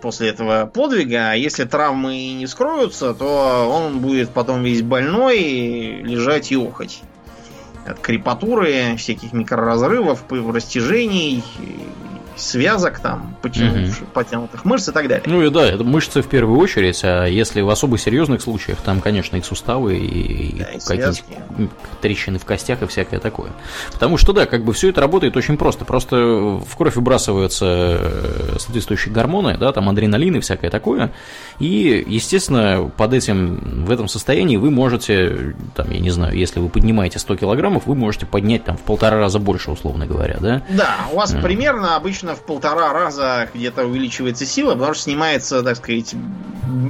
[SPEAKER 2] после этого подвига. А если травмы не скроются, то он будет потом весь больной лежать и охоть. От крепатуры, всяких микроразрывов, растяжений, связок там, потянувших, угу. потянутых мышц и так далее.
[SPEAKER 1] Ну и да, это мышцы в первую очередь, а если в особо серьезных случаях, там, конечно, и суставы, и, да, и какие-нибудь трещины в костях и всякое такое. Потому что, да, как бы все это работает очень просто. Просто в кровь выбрасываются э, соответствующие гормоны, да, там адреналин и всякое такое. И, естественно, под этим, в этом состоянии вы можете, там, я не знаю, если вы поднимаете 100 килограммов, вы можете поднять там в полтора раза больше, условно говоря, да?
[SPEAKER 2] Да, у вас примерно обычно в полтора раза где-то увеличивается сила, потому что снимается, так сказать,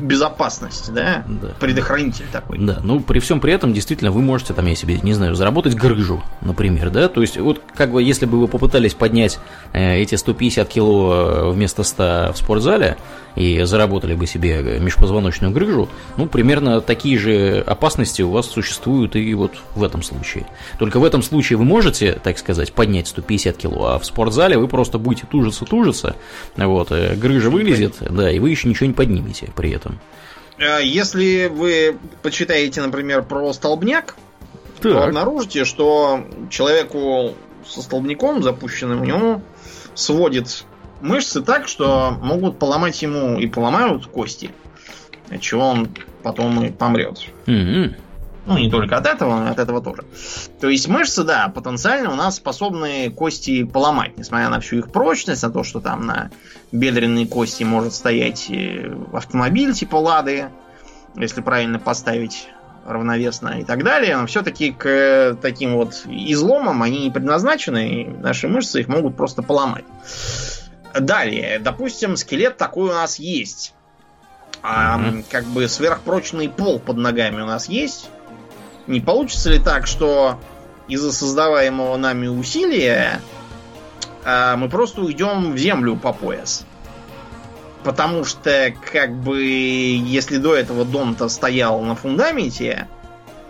[SPEAKER 2] безопасность, да?
[SPEAKER 1] Да.
[SPEAKER 2] Предохранитель такой.
[SPEAKER 1] Да, ну при всем при этом, действительно, вы можете там, я себе, не знаю, заработать грыжу, например, да, то есть вот как бы если бы вы попытались поднять э, эти 150 кило э, вместо 100 в спортзале и заработали бы себе межпозвоночную грыжу, ну примерно такие же опасности у вас существуют и вот в этом случае. Только в этом случае вы можете, так сказать, поднять 150 кило, а в спортзале вы просто будете тужиться-тужиться, вот, э, грыжа вылезет, да, и вы еще ничего не поднимете при этом.
[SPEAKER 2] Э, Если вы почитаете, например, про столбняк, то
[SPEAKER 1] Так.
[SPEAKER 2] обнаружите, что человеку со столбняком запущенным у него сводит мышцы так, что могут поломать ему и поломают кости, от чего он потом и помрет.
[SPEAKER 1] М-м.
[SPEAKER 2] Ну, не только от этого, но и от этого тоже. То есть мышцы, да, потенциально у нас способны кости поломать, несмотря на всю их прочность, на то, что там на бедренной кости может стоять автомобиль типа Лады, если правильно поставить равновесно и так далее, но все-таки к э, таким вот изломам они не предназначены, и наши мышцы их могут просто поломать. Далее, допустим, скелет такой у нас есть. А,
[SPEAKER 1] Мгм.
[SPEAKER 2] как бы сверхпрочный пол под ногами у нас есть. Не получится ли так, что из-за создаваемого нами усилия а, мы просто уйдем в землю по пояс? Потому что, как бы, если до этого дом-то стоял на фундаменте,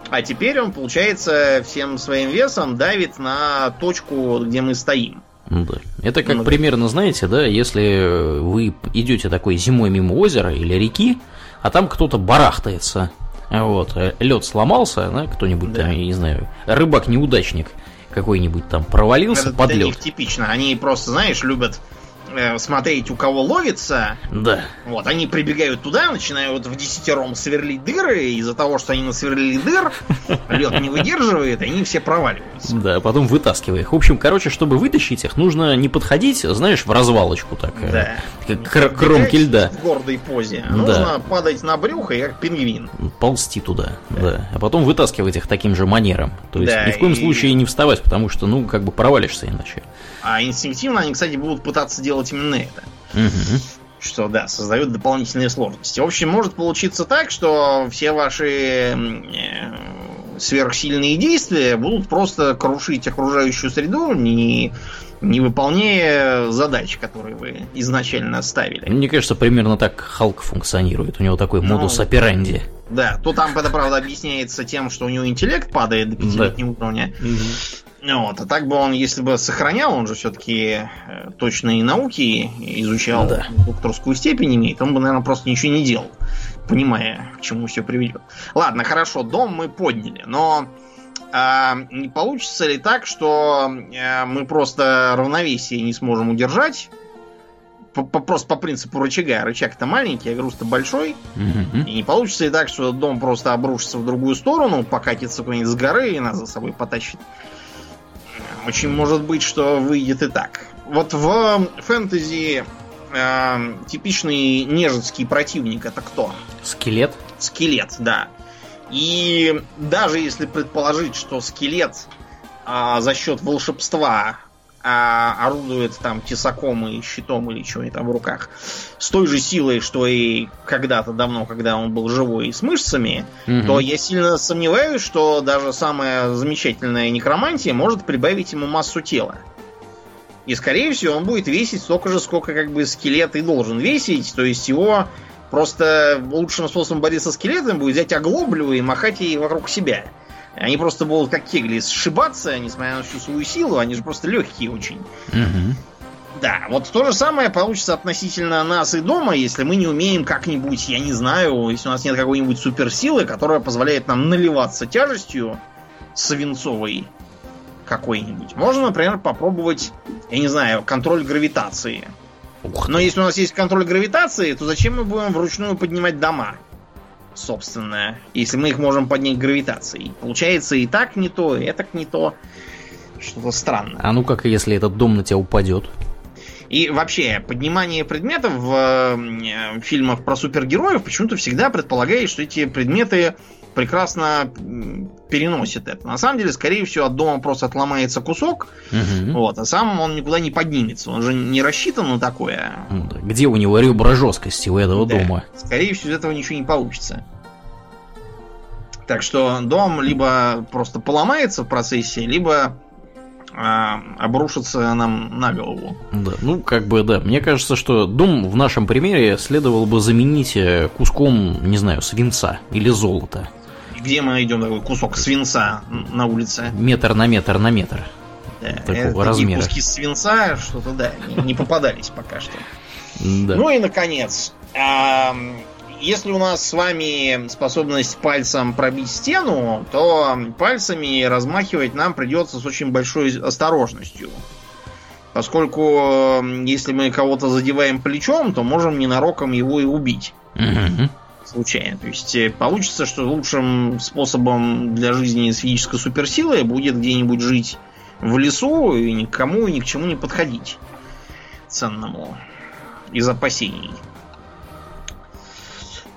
[SPEAKER 2] а теперь он, получается, всем своим весом давит на точку, где мы стоим.
[SPEAKER 1] Ну Да. Это как
[SPEAKER 2] Ну да.
[SPEAKER 1] примерно, знаете, да, если вы идете такой зимой мимо озера или реки, а там кто-то барахтается. Вот, лед сломался, да, кто-нибудь
[SPEAKER 2] Да.
[SPEAKER 1] там, я не знаю, рыбак-неудачник какой-нибудь там провалился
[SPEAKER 2] Это
[SPEAKER 1] под лед.
[SPEAKER 2] них типично. Они просто, знаешь, любят э, смотреть, у кого ловится.
[SPEAKER 1] Да.
[SPEAKER 2] Вот, они прибегают туда, начинают в десятером сверлить дыры, и из-за того, что они насверлили дыр, <laughs> лед не выдерживает, и они все проваливаются.
[SPEAKER 1] Да, потом вытаскивай их. В общем, короче, чтобы вытащить их, нужно не подходить, знаешь, в развалочку так, э,
[SPEAKER 2] Да.
[SPEAKER 1] как к кромке
[SPEAKER 2] Бегать
[SPEAKER 1] льда,
[SPEAKER 2] В гордой позе.
[SPEAKER 1] Да.
[SPEAKER 2] Нужно падать на брюхо, как пингвин.
[SPEAKER 1] ползти туда, да. А потом вытаскивать их таким же манером. То есть
[SPEAKER 2] Да,
[SPEAKER 1] ни в коем
[SPEAKER 2] и-
[SPEAKER 1] случае не вставать, потому что, ну, как бы провалишься иначе.
[SPEAKER 2] А инстинктивно они, кстати, будут пытаться делать именно это. Что, да, создает дополнительные сложности. В общем, может получиться так, что все ваши э, сверхсильные действия будут просто крушить окружающую среду, не, не выполняя задач, которые вы изначально ставили.
[SPEAKER 1] Мне кажется, примерно так Халк функционирует. У него такой
[SPEAKER 2] Ну,
[SPEAKER 1] модус операнди.
[SPEAKER 2] Да, то там это, правда, объясняется тем, что у него интеллект падает до пятилетнего уровня. Вот, а так бы он, если бы сохранял, он же все-таки точные науки изучал,
[SPEAKER 1] Да.
[SPEAKER 2] докторскую степень имеет, он бы, наверное, просто ничего не делал, понимая, к чему все приведет. Ладно, хорошо, дом мы подняли, но а, не получится ли так, что а, мы просто равновесие не сможем удержать? По- по- просто по принципу рычага. Рычаг-то маленький, а груз-то большой.
[SPEAKER 1] Мгм.
[SPEAKER 2] И не получится ли так, что дом просто обрушится в другую сторону, покатится куда-нибудь с горы и нас за собой потащит? Очень может быть, что выйдет и так. Вот в фэнтези э, типичный нежитский противник это кто?
[SPEAKER 1] Скелет?
[SPEAKER 2] Скелет, да. И даже если предположить, что скелет а, за счет волшебства а, орудует там тесаком и щитом или чего там в руках, с той же силой, что и когда-то давно, когда он был живой и с мышцами,
[SPEAKER 1] Мгм.
[SPEAKER 2] то я сильно сомневаюсь, что даже самая замечательная некромантия может прибавить ему массу тела. И, скорее всего, он будет весить столько же, сколько как бы скелет и должен весить. То есть его просто лучшим способом бороться со скелетом будет взять оглоблю и махать ей вокруг себя. Они просто будут как кегли сшибаться, несмотря на всю свою силу, они же просто легкие очень.
[SPEAKER 1] Мгм.
[SPEAKER 2] Да, вот то же самое получится относительно нас и дома, если мы не умеем как-нибудь, я не знаю, если у нас нет какой-нибудь суперсилы, которая позволяет нам наливаться тяжестью свинцовой какой-нибудь. Можно, например, попробовать, я не знаю, контроль гравитации.
[SPEAKER 1] Ух.
[SPEAKER 2] Но если у нас есть контроль гравитации, то зачем мы будем вручную поднимать дома? Собственно, если мы их можем поднять гравитацией. Получается и так не то, и так не то. Что-то странно.
[SPEAKER 1] А ну как, если этот дом на тебя упадет?
[SPEAKER 2] И вообще, поднимание предметов в э, фильмах про супергероев почему-то всегда предполагает, что эти предметы прекрасно переносит это. На самом деле, скорее всего, от дома просто отломается кусок,
[SPEAKER 1] Мгм.
[SPEAKER 2] вот, а сам он никуда не поднимется. Он же не рассчитан на такое.
[SPEAKER 1] Ну. Где у него ребра жесткости у этого
[SPEAKER 2] Да.
[SPEAKER 1] дома?
[SPEAKER 2] Скорее всего, из этого ничего не получится. Так что дом либо просто поломается в процессе, либо а, обрушится нам на голову.
[SPEAKER 1] Да, ну, как бы, да. Мне кажется, что дом в нашем примере следовало бы заменить э, куском, не знаю, свинца или золота.
[SPEAKER 2] Где мы найдем такой кусок свинца на улице?
[SPEAKER 1] Метр на метр на метр.
[SPEAKER 2] Да,
[SPEAKER 1] Такого
[SPEAKER 2] э, такие
[SPEAKER 1] размера.
[SPEAKER 2] куски свинца что-то, да, не, не попадались пока что.
[SPEAKER 1] Да.
[SPEAKER 2] Ну и, наконец, если у нас с вами способность пальцем пробить стену, то пальцами размахивать нам придется с очень большой осторожностью. Поскольку если мы кого-то задеваем плечом, то можем ненароком его и убить
[SPEAKER 1] Мгм.
[SPEAKER 2] Случайно. То есть э, получится, что лучшим способом для жизни с физической суперсилой будет где-нибудь жить в лесу и никому и ни к чему не подходить ценному из опасений.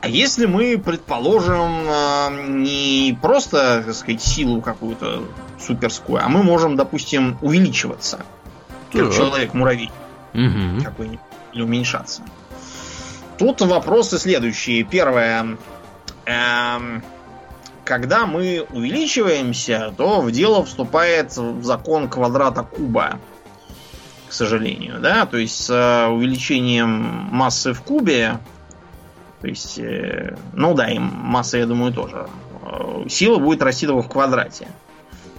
[SPEAKER 2] А если мы, предположим, э, не просто, так сказать, силу какую-то суперскую, а мы можем, допустим, увеличиваться, как человек-муравей
[SPEAKER 1] Мгм.
[SPEAKER 2] какой-нибудь, или уменьшаться. Тут вопросы следующие. Первое. Эм, когда мы увеличиваемся, то в дело вступает закон квадрата куба. К сожалению, да? То есть с э, увеличением массы в кубе, то есть, э, ну да, и масса, я думаю, тоже, э, сила будет расти только в квадрате.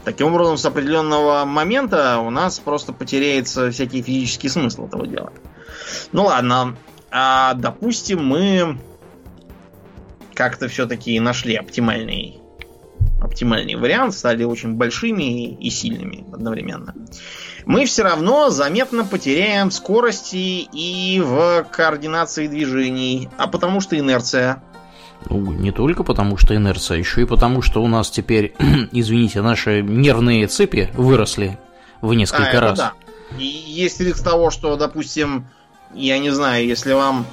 [SPEAKER 2] Таким образом, с определенного момента у нас просто потеряется всякий физический смысл этого дела. Ну ладно, а, допустим, мы как-то все-таки нашли оптимальный, оптимальный вариант, стали очень большими и сильными одновременно. Мы все равно заметно потеряем в скорости и в координации движений, а потому что инерция.
[SPEAKER 1] Ну, не только потому, что инерция, еще и потому, что у нас теперь, <clears throat> извините, наши нервные цепи выросли в несколько
[SPEAKER 2] А,
[SPEAKER 1] раз.
[SPEAKER 2] да. И есть риск того, что, допустим, я не знаю, если вам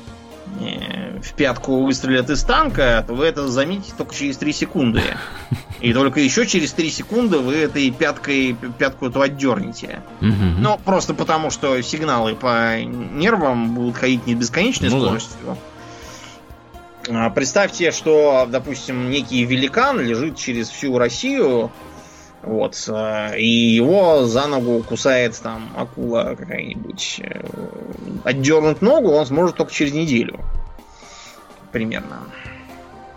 [SPEAKER 2] э, в пятку выстрелят из танка, то вы это заметите только через 3 секунды. И только еще через 3 секунды вы этой пяткой пятку эту отдернете.
[SPEAKER 1] Мгм.
[SPEAKER 2] Ну, просто потому, что сигналы по нервам будут ходить не бесконечной
[SPEAKER 1] Ну да.
[SPEAKER 2] скоростью. А, Представьте, что, допустим, некий великан лежит через всю Россию, вот, э, и его за ногу кусает там акула какая-нибудь. Э, Отдернуть ногу он сможет только через неделю. Примерно.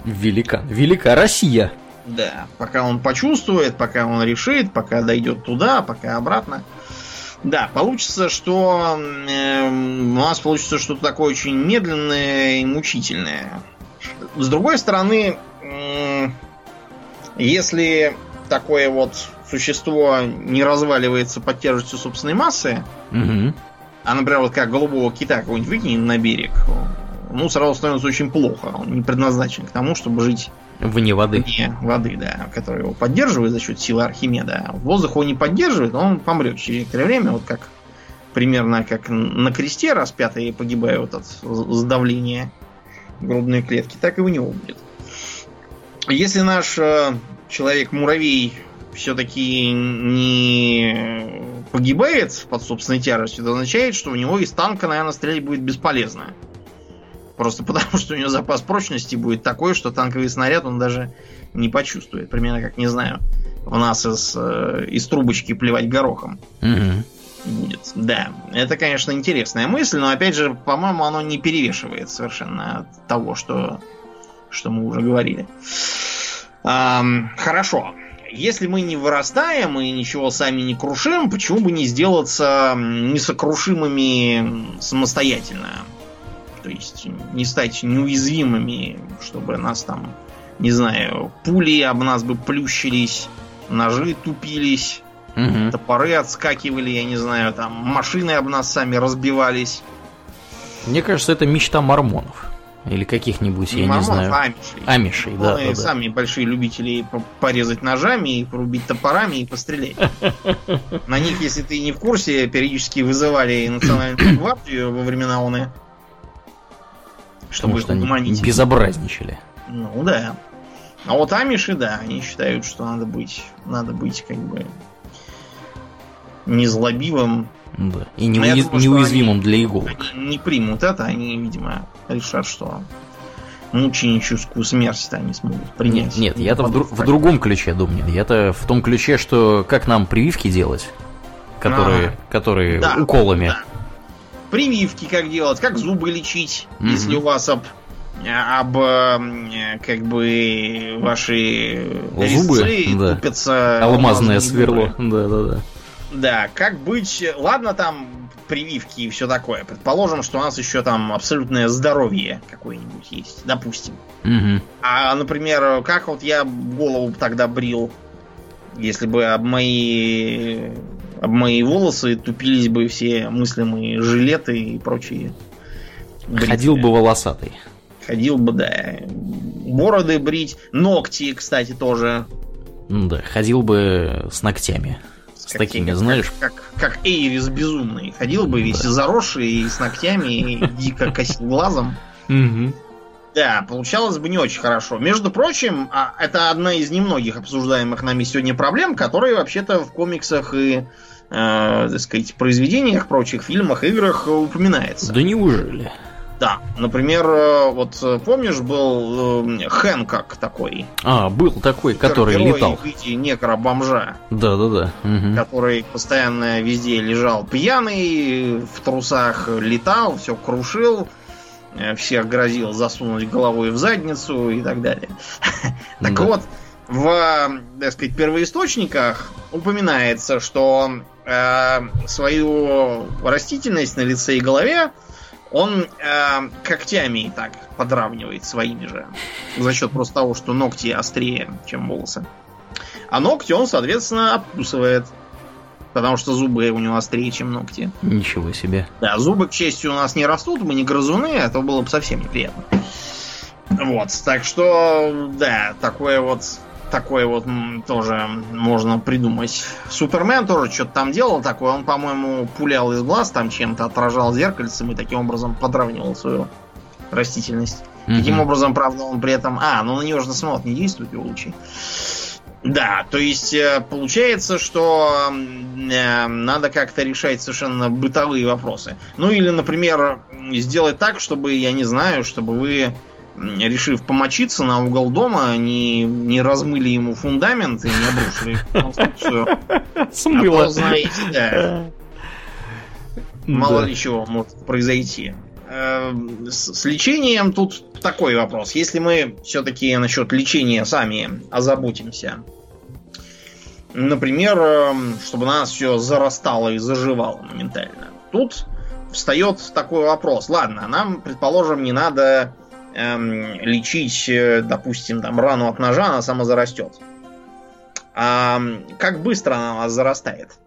[SPEAKER 1] Велика. Велика Россия.
[SPEAKER 2] Да, пока он почувствует, пока он решит, пока дойдет туда, пока обратно. Да, получится, что эм, у нас получится что-то такое очень медленное и мучительное. С другой стороны, м, если такое вот существо не разваливается под тяжестью собственной массы,
[SPEAKER 1] Мгм.
[SPEAKER 2] а, например, вот как голубого кита какого-нибудь выкинем на берег, ну, сразу становится очень плохо. Он не предназначен к тому, чтобы жить
[SPEAKER 1] Вне воды.
[SPEAKER 2] вне воды, да, которая его поддерживает за счет силы Архимеда. Воздух его не поддерживает, он помрет через некоторое время, вот как примерно как на кресте распятые погибают от сдавления грудной клетки, так и у него будет. Если наш э, человек-муравей все-таки не погибает под собственной тяжестью, это означает, что у него из танка, наверное, стрелять будет бесполезно. Просто потому, что у него запас прочности будет такой, что танковый снаряд он даже не почувствует. Примерно как, не знаю, в нас из, э, из трубочки плевать горохом
[SPEAKER 1] Мгм.
[SPEAKER 2] будет. Да, это, конечно, интересная мысль, но, опять же, по-моему, оно не перевешивает совершенно от того, что, что мы уже говорили. Хорошо. Если мы не вырастаем и ничего сами не крушим, почему бы не сделаться несокрушимыми самостоятельно? То есть не стать неуязвимыми, чтобы нас там, не знаю, пули об нас бы плющились, ножи тупились,
[SPEAKER 1] Мгм.
[SPEAKER 2] топоры отскакивали, я не знаю, там машины об нас сами разбивались.
[SPEAKER 1] Мне кажется, это мечта мормонов. Или каких-нибудь, я не
[SPEAKER 2] мормонов,
[SPEAKER 1] знаю.
[SPEAKER 2] а амишей.
[SPEAKER 1] Амишей, да, да, да.
[SPEAKER 2] сами большие любители по- порезать ножами, и порубить топорами и пострелять. <laughs> На них, если ты не в курсе, периодически вызывали национальную <coughs> гвардию во времена ОНЭ. Чтобы
[SPEAKER 1] Потому
[SPEAKER 2] их
[SPEAKER 1] что они
[SPEAKER 2] угомонить.
[SPEAKER 1] безобразничали.
[SPEAKER 2] Ну да. А вот амиши, да, они считают, что надо быть, надо быть как бы незлобивым.
[SPEAKER 1] Да. И неуяз... думаю, неуязвимым для иголок.
[SPEAKER 2] Они не примут это, они, видимо, решат, что мученическую смерть-то они смогут принять.
[SPEAKER 1] Нет, нет я-то в, дру- в другом ключе думаю. Я-то в том ключе, что как нам прививки делать, которые, а, которые да, уколами. Да.
[SPEAKER 2] Прививки как делать, как зубы лечить, mm-hmm. если у вас об об как бы ваши
[SPEAKER 1] зубы да. купятся алмазное сверло. Да, да, да.
[SPEAKER 2] Да, как быть... Ладно, там прививки и все такое. Предположим, что у нас еще там абсолютное здоровье какое-нибудь есть, допустим.
[SPEAKER 1] Угу.
[SPEAKER 2] А, например, как вот я голову тогда брил, если бы об мои, об мои волосы тупились бы все мыслимые жилеты и прочие.
[SPEAKER 1] Бритвы. Ходил бы волосатый.
[SPEAKER 2] Ходил бы, да. Бороды брить, ногти, кстати, тоже.
[SPEAKER 1] Да, ходил бы с ногтями с как, такими, как, знаешь.
[SPEAKER 2] Как, как, как Эйрис безумный. Ходил бы весь да. заросший и с ногтями, и дико косил глазом. Да, получалось бы не очень хорошо. Между прочим, а, это одна из немногих обсуждаемых нами сегодня проблем, которые вообще-то в комиксах и, э, так сказать, произведениях, прочих фильмах, играх упоминается.
[SPEAKER 1] Да неужели?
[SPEAKER 2] Да, например, э, вот э, помнишь, был э, Хэнкок такой.
[SPEAKER 1] А, был такой, который летал.
[SPEAKER 2] в виде некро-бомжа.
[SPEAKER 1] Да-да-да.
[SPEAKER 2] Угу. Который постоянно везде лежал пьяный, в трусах летал, все крушил, всех грозил засунуть головой в задницу и так далее. <laughs> Так вот, в, так сказать, первоисточниках упоминается, что свою растительность на лице и голове он э, когтями так подравнивает своими же. За счет просто того, что ногти острее, чем волосы. А ногти он, соответственно, обкусывает. Потому что зубы у него острее, чем ногти.
[SPEAKER 1] Ничего себе.
[SPEAKER 2] Да, зубы, к счастью, у нас не растут, мы не грызуны, а то было бы совсем неприятно. Вот, так что, да, такое вот такое вот тоже можно придумать. Супермен тоже что-то там делал такое. Он, по-моему, пулял из глаз там чем-то, отражал зеркальцем и таким образом подравнивал свою растительность. Mm-hmm. Таким образом, правда, он при этом... А, ну на него же на самолет не действуют его лучи. Да, то есть э, получается, что э, надо как-то решать совершенно бытовые вопросы. Ну или, например, сделать так, чтобы, я не знаю, чтобы вы решив помочиться на угол дома, не, не размыли ему фундамент и не обрушили конструкцию. <laughs>
[SPEAKER 1] Смыло. А то,
[SPEAKER 2] знаете, да. Мало ли чего может произойти. Э, с, с лечением тут такой вопрос. Если мы все-таки насчет лечения сами озаботимся, например, эм, чтобы нас все зарастало и заживало моментально, тут встает такой вопрос. Ладно, нам, предположим, не надо эм, лечить, э, допустим, там, рану от ножа, она сама зарастет. А как быстро она у нас зарастает?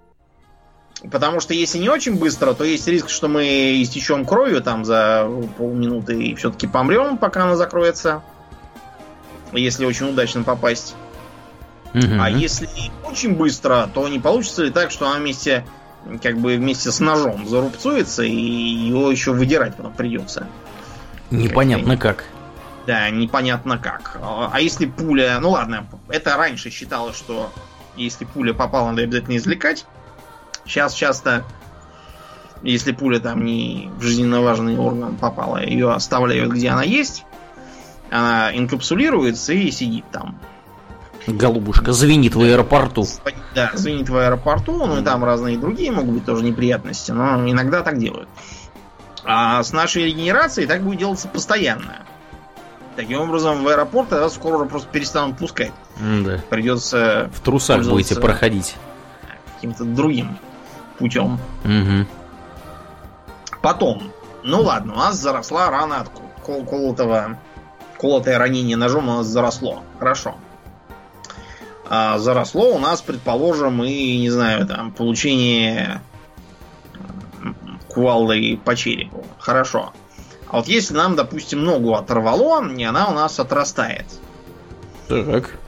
[SPEAKER 2] Потому что если не очень быстро, то есть риск, что мы истечем кровью там за полминуты и все-таки помрем, пока она закроется. Если очень удачно попасть. Угу. А если очень быстро, то не получится ли так, что она вместе, как бы вместе с ножом зарубцуется и его еще выдирать потом придется.
[SPEAKER 1] Непонятно как.
[SPEAKER 2] Да, непонятно как. А если пуля... Ну ладно, это раньше считалось, что если пуля попала, надо обязательно извлекать. Сейчас часто, если пуля там не в жизненно важный орган попала, ее оставляют где она есть. Она инкапсулируется и сидит там.
[SPEAKER 1] Голубушка звенит в аэропорту.
[SPEAKER 2] Да, звенит в аэропорту, ну и там разные другие могут быть тоже неприятности, но иногда так делают. А с нашей регенерацией так будет делаться постоянно. Таким образом, в аэропорт тогда скоро уже просто перестанут пускать.
[SPEAKER 1] Да.
[SPEAKER 2] Придется...
[SPEAKER 1] В трусах будете проходить.
[SPEAKER 2] Каким-то другим путем.
[SPEAKER 1] Угу.
[SPEAKER 2] Потом. Ну ладно, у нас заросла рана от кол колотого... Колотое ранение ножом у нас заросло. Хорошо. А заросло у нас, предположим, и, не знаю, там, получение кувалдой по черепу. Хорошо. А вот если нам, допустим, ногу оторвало, и она у нас отрастает.
[SPEAKER 1] Так.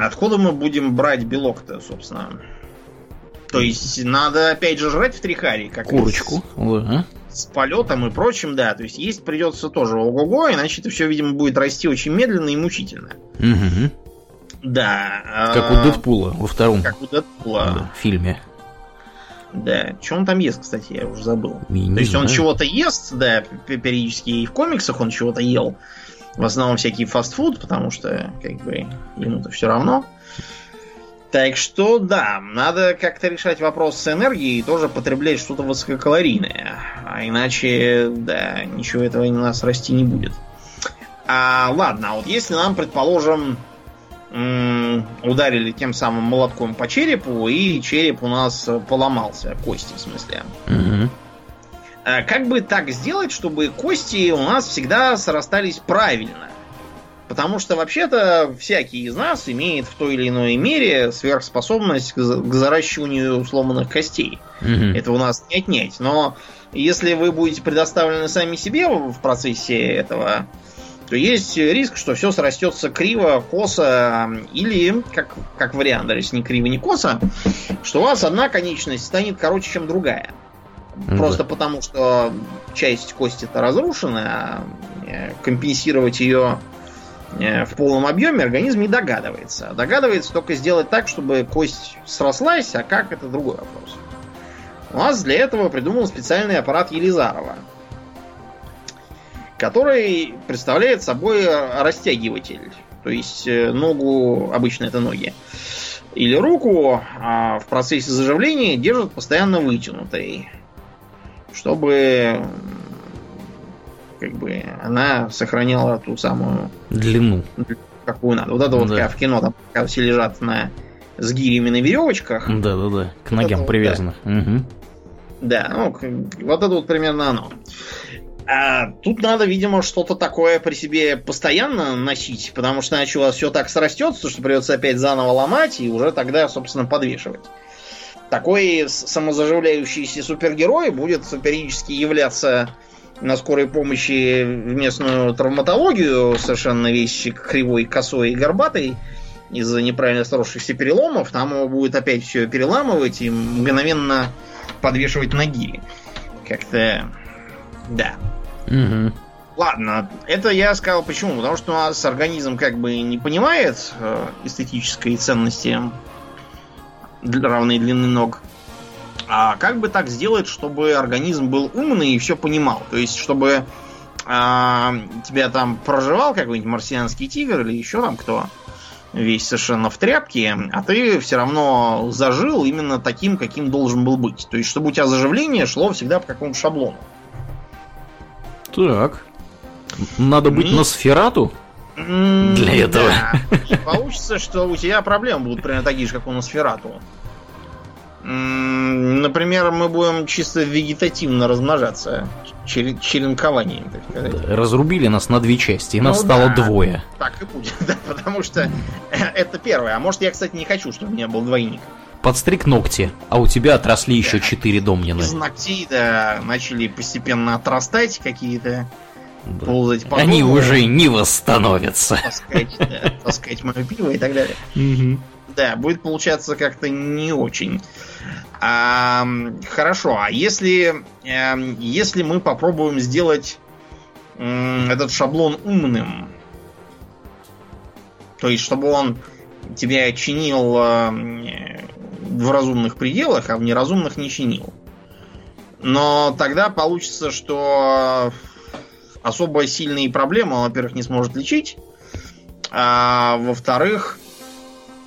[SPEAKER 2] Откуда мы будем брать белок-то, собственно? То есть надо опять же жрать в трихаре, как
[SPEAKER 1] курочку. Да.
[SPEAKER 2] С полетом и прочим, да. То есть есть придется тоже ого-го, иначе это все, видимо, будет расти очень медленно и мучительно.
[SPEAKER 1] Мгм.
[SPEAKER 2] Да.
[SPEAKER 1] Как у
[SPEAKER 2] а,
[SPEAKER 1] Дэдпула во втором
[SPEAKER 2] Как у Дэдпула.
[SPEAKER 1] да, фильме.
[SPEAKER 2] Да. Что он там ест, кстати, я уже забыл.
[SPEAKER 1] Не
[SPEAKER 2] То есть он
[SPEAKER 1] знаю.
[SPEAKER 2] чего-то ест, да, периодически и в комиксах он чего-то ел. В основном всякий фастфуд, потому что, как бы, ему-то все равно. Так что, да, надо как-то решать вопрос с энергией и тоже потреблять что-то высококалорийное. А иначе, да, ничего этого у нас расти не будет. А, ладно, а вот если нам, предположим, ударили тем самым молотком по черепу, и череп у нас поломался, кости в смысле. А Как бы так сделать, чтобы кости у нас всегда срастались правильно? Потому что вообще-то всякий из нас имеет в той или иной мере сверхспособность к за- к заращиванию сломанных костей.
[SPEAKER 1] Мгм.
[SPEAKER 2] Это у нас не отнять. Но если вы будете предоставлены сами себе в процессе этого, то есть риск, что все срастется криво, косо, или, как, как вариант, даже если не криво, не косо, что у вас одна конечность станет короче, чем другая.
[SPEAKER 1] Ну
[SPEAKER 2] Просто потому, что часть кости-то разрушена, а э, компенсировать ее э, в полном объеме организм не догадывается. Догадывается только сделать так, чтобы кость срослась, а как это другой вопрос. У нас для этого придумал специальный аппарат Елизарова, который представляет собой растягиватель. То есть э, ногу, обычно это ноги, или руку а в процессе заживления держат постоянно вытянутой, чтобы как бы она сохраняла ту самую
[SPEAKER 1] Длину.
[SPEAKER 2] какую надо. Вот это вот
[SPEAKER 1] Да.
[SPEAKER 2] как в кино, там, когда все лежат на с гирями на веревочках.
[SPEAKER 1] Да-да-да. К
[SPEAKER 2] Вот
[SPEAKER 1] ногам
[SPEAKER 2] это вот,
[SPEAKER 1] привязанных. Мгм.
[SPEAKER 2] Да, ну, к- вот это вот примерно оно. А тут надо, видимо, что-то такое при себе постоянно носить, потому что иначе у вас все так срастется, что придется опять заново ломать и уже тогда, собственно, подвешивать. Такой самозаживляющийся супергерой будет периодически являться на скорой помощи в местную травматологию, совершенно весь кривой, косой и горбатый, из-за неправильно сросшихся переломов. Там его будет опять все переламывать и мгновенно подвешивать на гири. Как-то... Да.
[SPEAKER 1] Мгм.
[SPEAKER 2] Ладно, это я сказал почему. Потому что у нас организм как бы не понимает э, эстетической ценности равной длины ног. А как бы так сделать, чтобы организм был умный и все понимал? То есть, чтобы а, тебя там проживал какой-нибудь марсианский тигр или еще там кто, весь совершенно в тряпке, а ты все равно зажил именно таким, каким должен был быть. То есть, чтобы у тебя заживление шло всегда по какому-то шаблону.
[SPEAKER 1] Так. Надо быть на сферату? Для этого.
[SPEAKER 2] да. Получится, что у тебя проблемы будут примерно такие же, как у Носферату. Например, мы будем чисто вегетативно размножаться. чер- Черенкованием, так сказать.
[SPEAKER 1] Разрубили нас на две части, и нас
[SPEAKER 2] Ну
[SPEAKER 1] стало
[SPEAKER 2] да.
[SPEAKER 1] двое.
[SPEAKER 2] Так и будет, <laughs> да, потому что это первое. А может, я, кстати, не хочу, чтобы у меня был двойник.
[SPEAKER 1] Подстриг ногти, а у тебя отросли еще четыре домнины.
[SPEAKER 2] Из ногтей, да, начали постепенно отрастать какие-то,
[SPEAKER 1] Да.
[SPEAKER 2] ползать по
[SPEAKER 1] Они
[SPEAKER 2] дому,
[SPEAKER 1] уже не восстановятся.
[SPEAKER 2] таскать, да, таскать мое пиво и так далее.
[SPEAKER 1] Мгм.
[SPEAKER 2] Да, будет получаться как-то не очень. А, хорошо, а если, эм, если мы попробуем сделать этот шаблон умным, то есть чтобы он тебя чинил э, в разумных пределах, а в неразумных не чинил. Но тогда получится, что особо сильные проблемы он, во-первых, не сможет лечить, а во-вторых,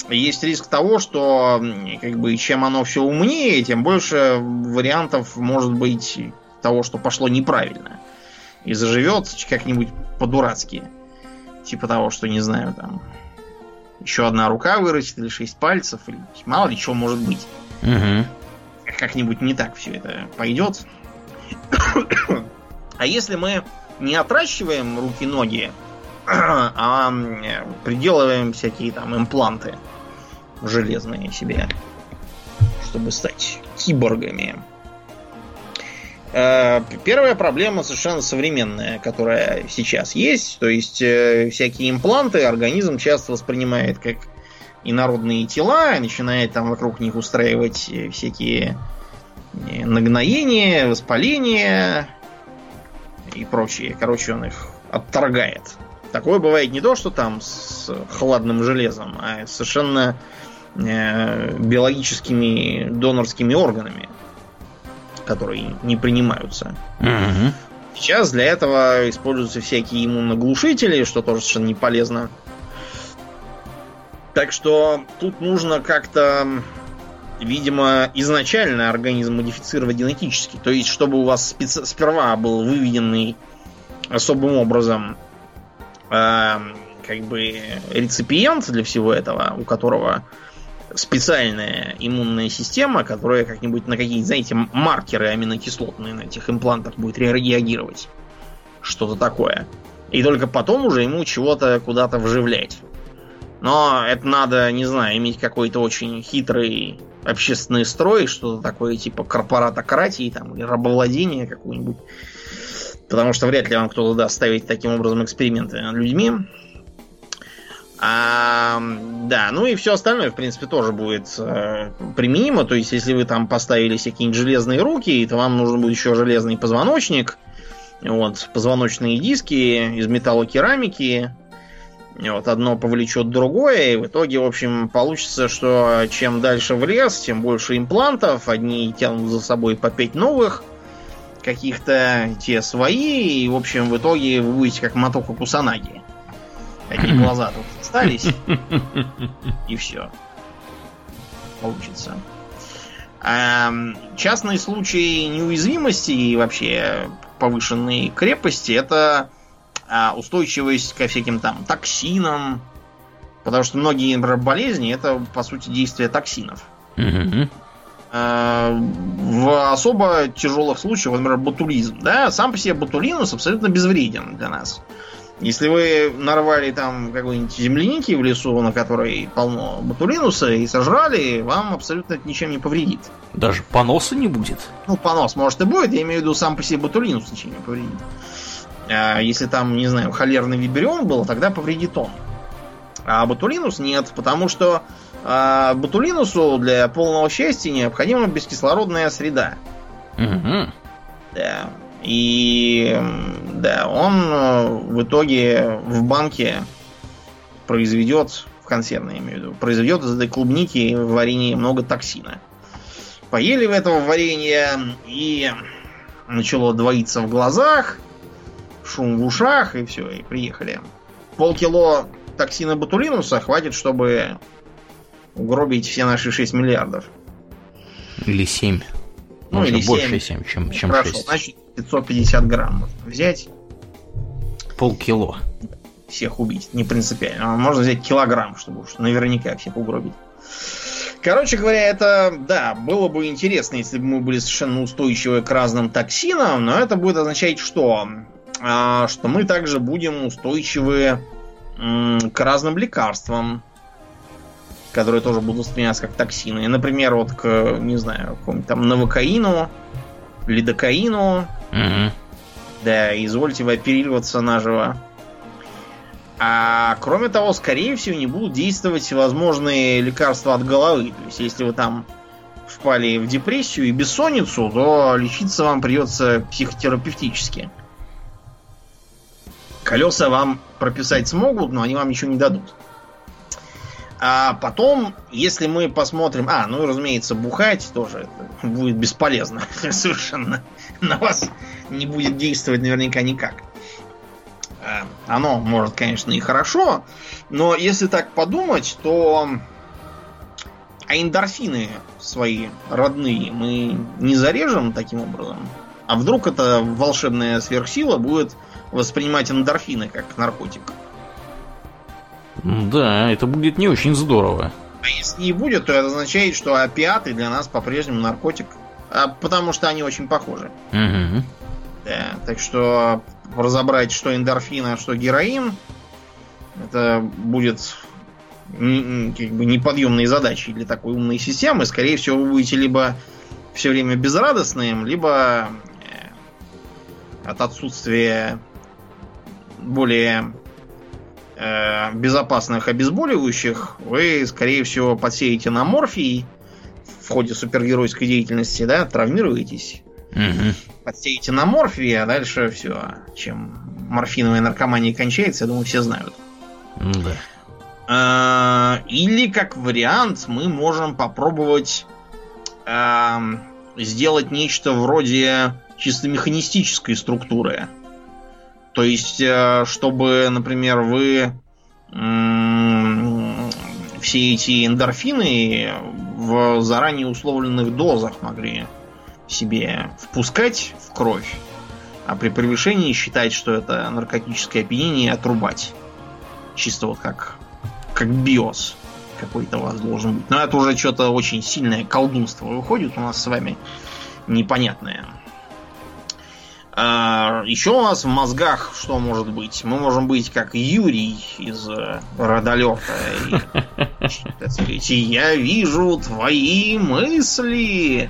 [SPEAKER 2] есть риск того, что как бы чем оно все умнее, тем больше вариантов может быть того, что пошло неправильно. И заживет как-нибудь по-дурацки. Типа того, что, не знаю, там еще одна рука вырастет, или шесть пальцев, или мало ли чего может быть.
[SPEAKER 1] Мгм.
[SPEAKER 2] Как-нибудь не так все это пойдет. <coughs> А если мы не отращиваем руки-ноги, <coughs> а приделываем всякие там импланты железные себе, чтобы стать киборгами. Э, Первая проблема совершенно современная, которая сейчас есть. То есть э, всякие импланты организм часто воспринимает как инородные тела, начинает там вокруг них устраивать э, всякие нагноение, воспаление и прочее. Короче, он их отторгает. Такое бывает не то, что там с хладным железом, а совершенно биологическими донорскими органами, которые не принимаются.
[SPEAKER 1] Угу.
[SPEAKER 2] Сейчас для этого используются всякие иммуноглушители, что тоже совершенно не полезно. Так что тут нужно как-то, видимо, изначально организм модифицировать генетически. То есть, чтобы у вас специ- сперва был выведенный особым образом э, как бы реципиент для всего этого, у которого специальная иммунная система, которая как-нибудь на какие-то, знаете, маркеры аминокислотные на этих имплантах будет реагировать. Что-то такое. И только потом уже ему чего-то куда-то вживлять. Но это надо, не знаю, иметь какой-то очень хитрый общественный строй, что-то такое типа корпоратократии там, или рабовладения какого-нибудь. Потому что вряд ли вам кто-то даст ставить таким образом эксперименты над людьми. А, да, ну и все остальное, в принципе, тоже будет э, применимо. То есть, если вы там поставили себе какие-нибудь железные руки, то вам нужен будет еще железный позвоночник. Вот, позвоночные диски из металлокерамики. Вот, одно повлечет другое, и в итоге, в общем, получится, что чем дальше в лес, тем больше имплантов. Одни тянут за собой по пять новых каких-то те свои, и, в общем, в итоге вы будете как мотоку Кусанаги. Такие <clears throat> глаза тут остались, <laughs> и все. Получится. А, частный случай неуязвимости и вообще повышенной крепости это а, устойчивость ко всяким там токсинам. Потому что многие, болезни это, по сути, действие токсинов. Э, в особо тяжелых случаях, например, ботулизм, да, сам по себе ботулинус абсолютно безвреден для нас. Если вы нарвали там какой-нибудь земляники в лесу, на которой полно ботулинуса, и сожрали, вам абсолютно это ничем не повредит.
[SPEAKER 1] Даже поноса не будет.
[SPEAKER 2] Ну, понос, может, и будет, я имею в виду сам по себе ботулинус ничем не повредит. А если там, не знаю, холерный вибрион был, тогда повредит он. А ботулинус нет, потому что а ботулинусу для полного счастья необходима бескислородная среда.
[SPEAKER 1] Угу.
[SPEAKER 2] Да. И да, он э, в итоге в банке произведет, в консервной, я имею в виду, произведет из этой клубники в варенье много токсина. Поели в этого варенья и начало двоиться в глазах, шум в ушах, и все, и приехали. Полкило токсина ботулинуса хватит, чтобы угробить все наши 6 миллиардов.
[SPEAKER 1] Или 7.
[SPEAKER 2] Ну,
[SPEAKER 1] Можно
[SPEAKER 2] или
[SPEAKER 1] больше
[SPEAKER 2] 7.
[SPEAKER 1] 7, чем, чем
[SPEAKER 2] Хорошо,
[SPEAKER 1] 6.
[SPEAKER 2] значит 550 грамм можно взять,
[SPEAKER 1] Полкило.
[SPEAKER 2] всех убить, не принципиально. А Можно взять килограмм, чтобы уж наверняка всех угробить. Короче говоря, это, да, было бы интересно, если бы мы были совершенно устойчивы к разным токсинам, но это будет означать что? А, что мы также будем устойчивы м, к разным лекарствам, которые тоже будут восприниматься как токсины. Например, вот к, не знаю, какому-нибудь там новокаину, лидокаину,
[SPEAKER 1] Мгм.
[SPEAKER 2] да, извольте вы оперироваться наживо. А кроме того, скорее всего, не будут действовать всевозможные лекарства от головы. То есть, если вы там впали в депрессию и бессонницу, то лечиться вам придется психотерапевтически. Колеса вам прописать смогут, но они вам ничего не дадут. А потом, если мы посмотрим... А, ну и, разумеется, бухать тоже будет бесполезно <laughs> совершенно. На вас не будет действовать наверняка никак. А, Оно может, конечно, и хорошо, но если так подумать, то а эндорфины свои родные мы не зарежем таким образом? А вдруг эта волшебная сверхсила будет воспринимать эндорфины как наркотик?
[SPEAKER 1] Да, это будет не очень здорово.
[SPEAKER 2] А если не будет, то это означает, что опиаты для нас по-прежнему наркотик. А потому что они очень похожи.
[SPEAKER 1] Мгм.
[SPEAKER 2] Да, так что разобрать, что эндорфин, а что героин, это будет как бы неподъемной задачей для такой умной системы. Скорее всего, вы будете либо все время безрадостным, либо э, от отсутствия более э, безопасных обезболивающих вы, скорее всего, подсеете на морфий в ходе супергеройской деятельности, да, травмируетесь, угу. подсеете на морфии, а дальше все. Чем морфиновая наркомания кончается, я думаю, все знают.
[SPEAKER 1] Да.
[SPEAKER 2] А, или, как вариант, мы можем попробовать а, сделать нечто вроде чисто механистической структуры. То есть, э, чтобы, например, вы все эти эндорфины в заранее условленных дозах могли себе впускать в кровь, а при превышении считать, что это наркотическое опьянение, отрубать. Чисто вот как, как биос какой-то у вас должен быть. Но это уже что-то очень сильное колдунство выходит у нас с вами непонятное. А, еще у нас в мозгах что может быть? Мы можем быть как Юрий из э, Родолета. <laughs> И, я вижу твои мысли.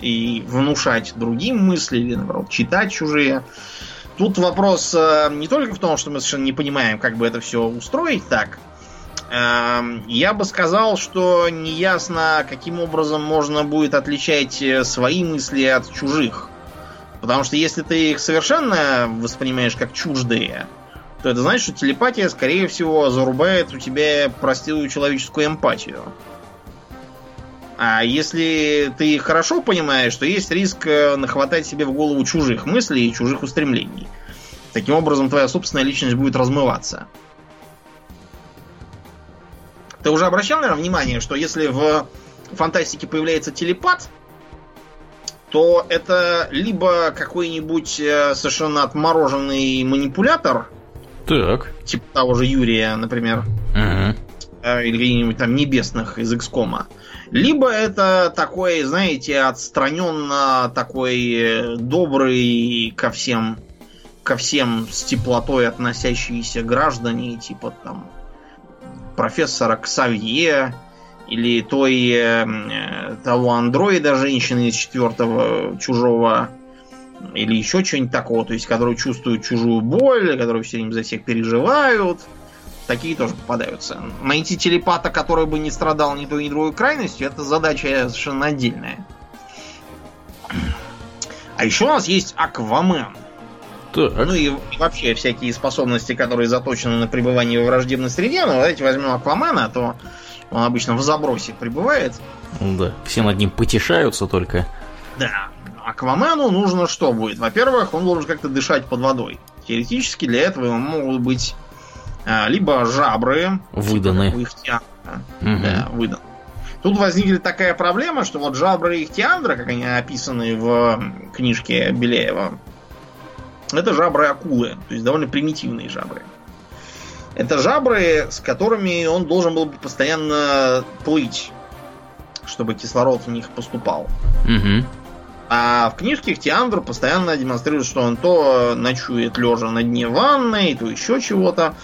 [SPEAKER 2] И внушать другим мысли, или наоборот, читать чужие. Тут вопрос э, не только в том, что мы совершенно не понимаем, как бы это все устроить так. Эм, я бы сказал, что неясно, каким образом можно будет отличать э, свои мысли от чужих. Потому что если ты их совершенно воспринимаешь как чуждые, то это значит, что телепатия, скорее всего, зарубает у тебя простую человеческую эмпатию. А если ты хорошо понимаешь, то есть риск э, нахватать себе в голову чужих мыслей и чужих устремлений. Таким образом, твоя собственная личность будет размываться. Ты уже обращал, наверное, внимание, что если в фантастике появляется телепат, то это либо какой-нибудь э, совершенно отмороженный манипулятор,
[SPEAKER 1] так.
[SPEAKER 2] типа того же Юрия, например, угу. или каких-нибудь там небесных из XCOM, либо это такой, знаете, отстраненно такой э, добрый ко всем ко всем с теплотой относящиеся граждане, типа там профессора Ксавье, или той э, того андроида женщины из четвертого чужого или еще что-нибудь такого, то есть, которые чувствуют чужую боль, которые все время за всех переживают. Такие тоже попадаются. Найти телепата, который бы не страдал ни той, ни другой крайностью, это задача совершенно отдельная. А еще у нас есть Аквамен. Так. Ну и, и вообще всякие способности, которые заточены на пребывание в враждебной среде. Ну, давайте возьмем Аквамена, а то он обычно в забросе пребывает.
[SPEAKER 1] Да, все над ним потешаются только.
[SPEAKER 2] Да. Аквамену нужно что будет? Во-первых, он должен как-то дышать под водой. Теоретически для этого могут быть а, либо жабры.
[SPEAKER 1] Выданы.
[SPEAKER 2] Типа, ихтиандра, угу. Да, выданы. Тут возникла такая проблема, что вот жабры ихтиандра, как они описаны в книжке Беляева, это жабры акулы, то есть довольно примитивные жабры. Это жабры, с которыми он должен был бы постоянно плыть, чтобы кислород в них поступал. Угу. А в книжке Ихтиандр постоянно демонстрирует, что он то ночует лежа на дне ванной, то еще чего-то.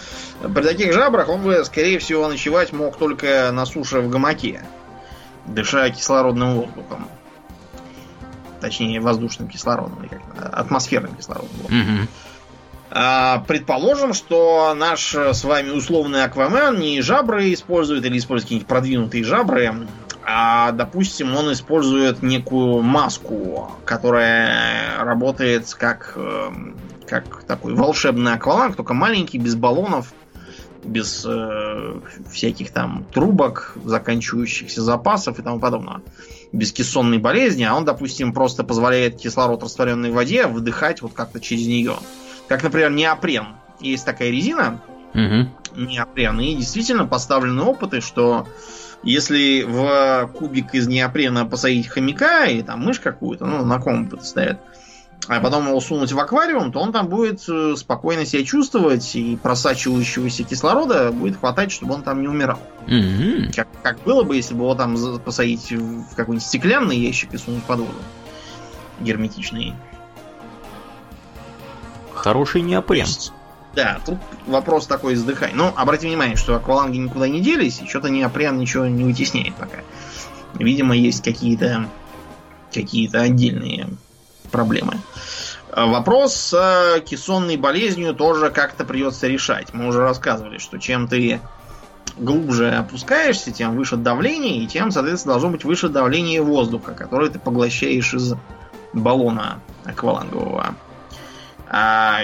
[SPEAKER 2] При таких жабрах он бы, скорее всего, ночевать мог только на суше в гамаке, дыша кислородным воздухом. Точнее, воздушным кислородом, или как атмосферным кислородом. Угу. А, предположим, что наш с вами условный Аквамен не жабры использует или использует какие-нибудь продвинутые жабры, а, допустим, он использует некую маску, которая работает как, эм, как такой волшебный акваланг, только маленький, без баллонов, без э, всяких там трубок, заканчивающихся запасов и тому подобного. Без кессонной болезни, а он, допустим, просто позволяет кислород, растворенный в воде, вдыхать вот как-то через нее. Как, например, неопрен. Есть такая резина, угу. неопрен, и действительно поставлены опыты, что если в кубик из неопрена посадить хомяка или там мышь какую-то, ну, на это ставят, а потом его сунуть в аквариум, то он там будет э, спокойно себя чувствовать, и просачивающегося кислорода будет хватать, чтобы он там не умирал. Mm-hmm. Как, как было бы, если бы его там посадить в какой-нибудь стеклянный ящик и сунуть под воду. Герметичный.
[SPEAKER 1] Хороший неопрен.
[SPEAKER 2] Да, тут вопрос такой издыхай. Но обратите внимание, что акваланги никуда не делись, и что-то неопрен ничего не вытесняет пока. Видимо, есть какие-то какие-то отдельные проблемы. А вопрос с кессонной болезнью тоже как-то придется решать. Мы уже рассказывали, что чем ты глубже опускаешься, тем выше давление, и тем, соответственно, должно быть выше давление воздуха, который ты поглощаешь из баллона аквалангового. А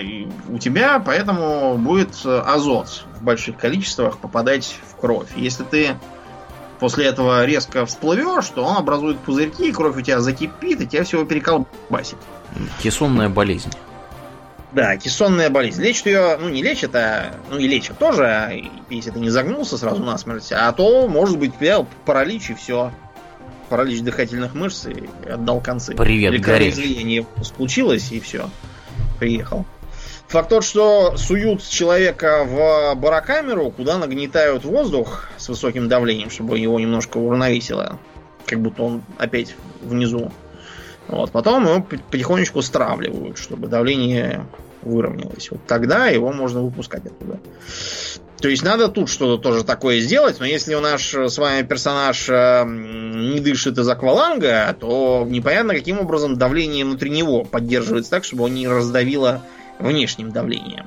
[SPEAKER 2] у тебя поэтому будет азот в больших количествах попадать в кровь. Если ты после этого резко всплывешь, то он образует пузырьки, кровь у тебя закипит, и тебя всего переколбасит.
[SPEAKER 1] Кессонная болезнь.
[SPEAKER 2] Да, кессонная болезнь. Лечат ее, ну не лечат, а ну и лечат тоже, а если ты не загнулся сразу насмерть, а то может быть тебя паралич и все. Паралич дыхательных мышц и отдал концы.
[SPEAKER 1] Привет,
[SPEAKER 2] Или кровоизлияние случилось и все. Приехал. Факт тот, что суют человека в барокамеру, куда нагнетают воздух с высоким давлением, чтобы его немножко уравновесило. Как будто он опять внизу. Вот. Потом его потихонечку стравливают, чтобы давление выровнялось. Вот тогда его можно выпускать оттуда. То есть надо тут что-то тоже такое сделать, но если у наш с вами персонаж э, не дышит из акваланга, то непонятно, каким образом давление внутри него поддерживается так, чтобы он не раздавило внешним давлением.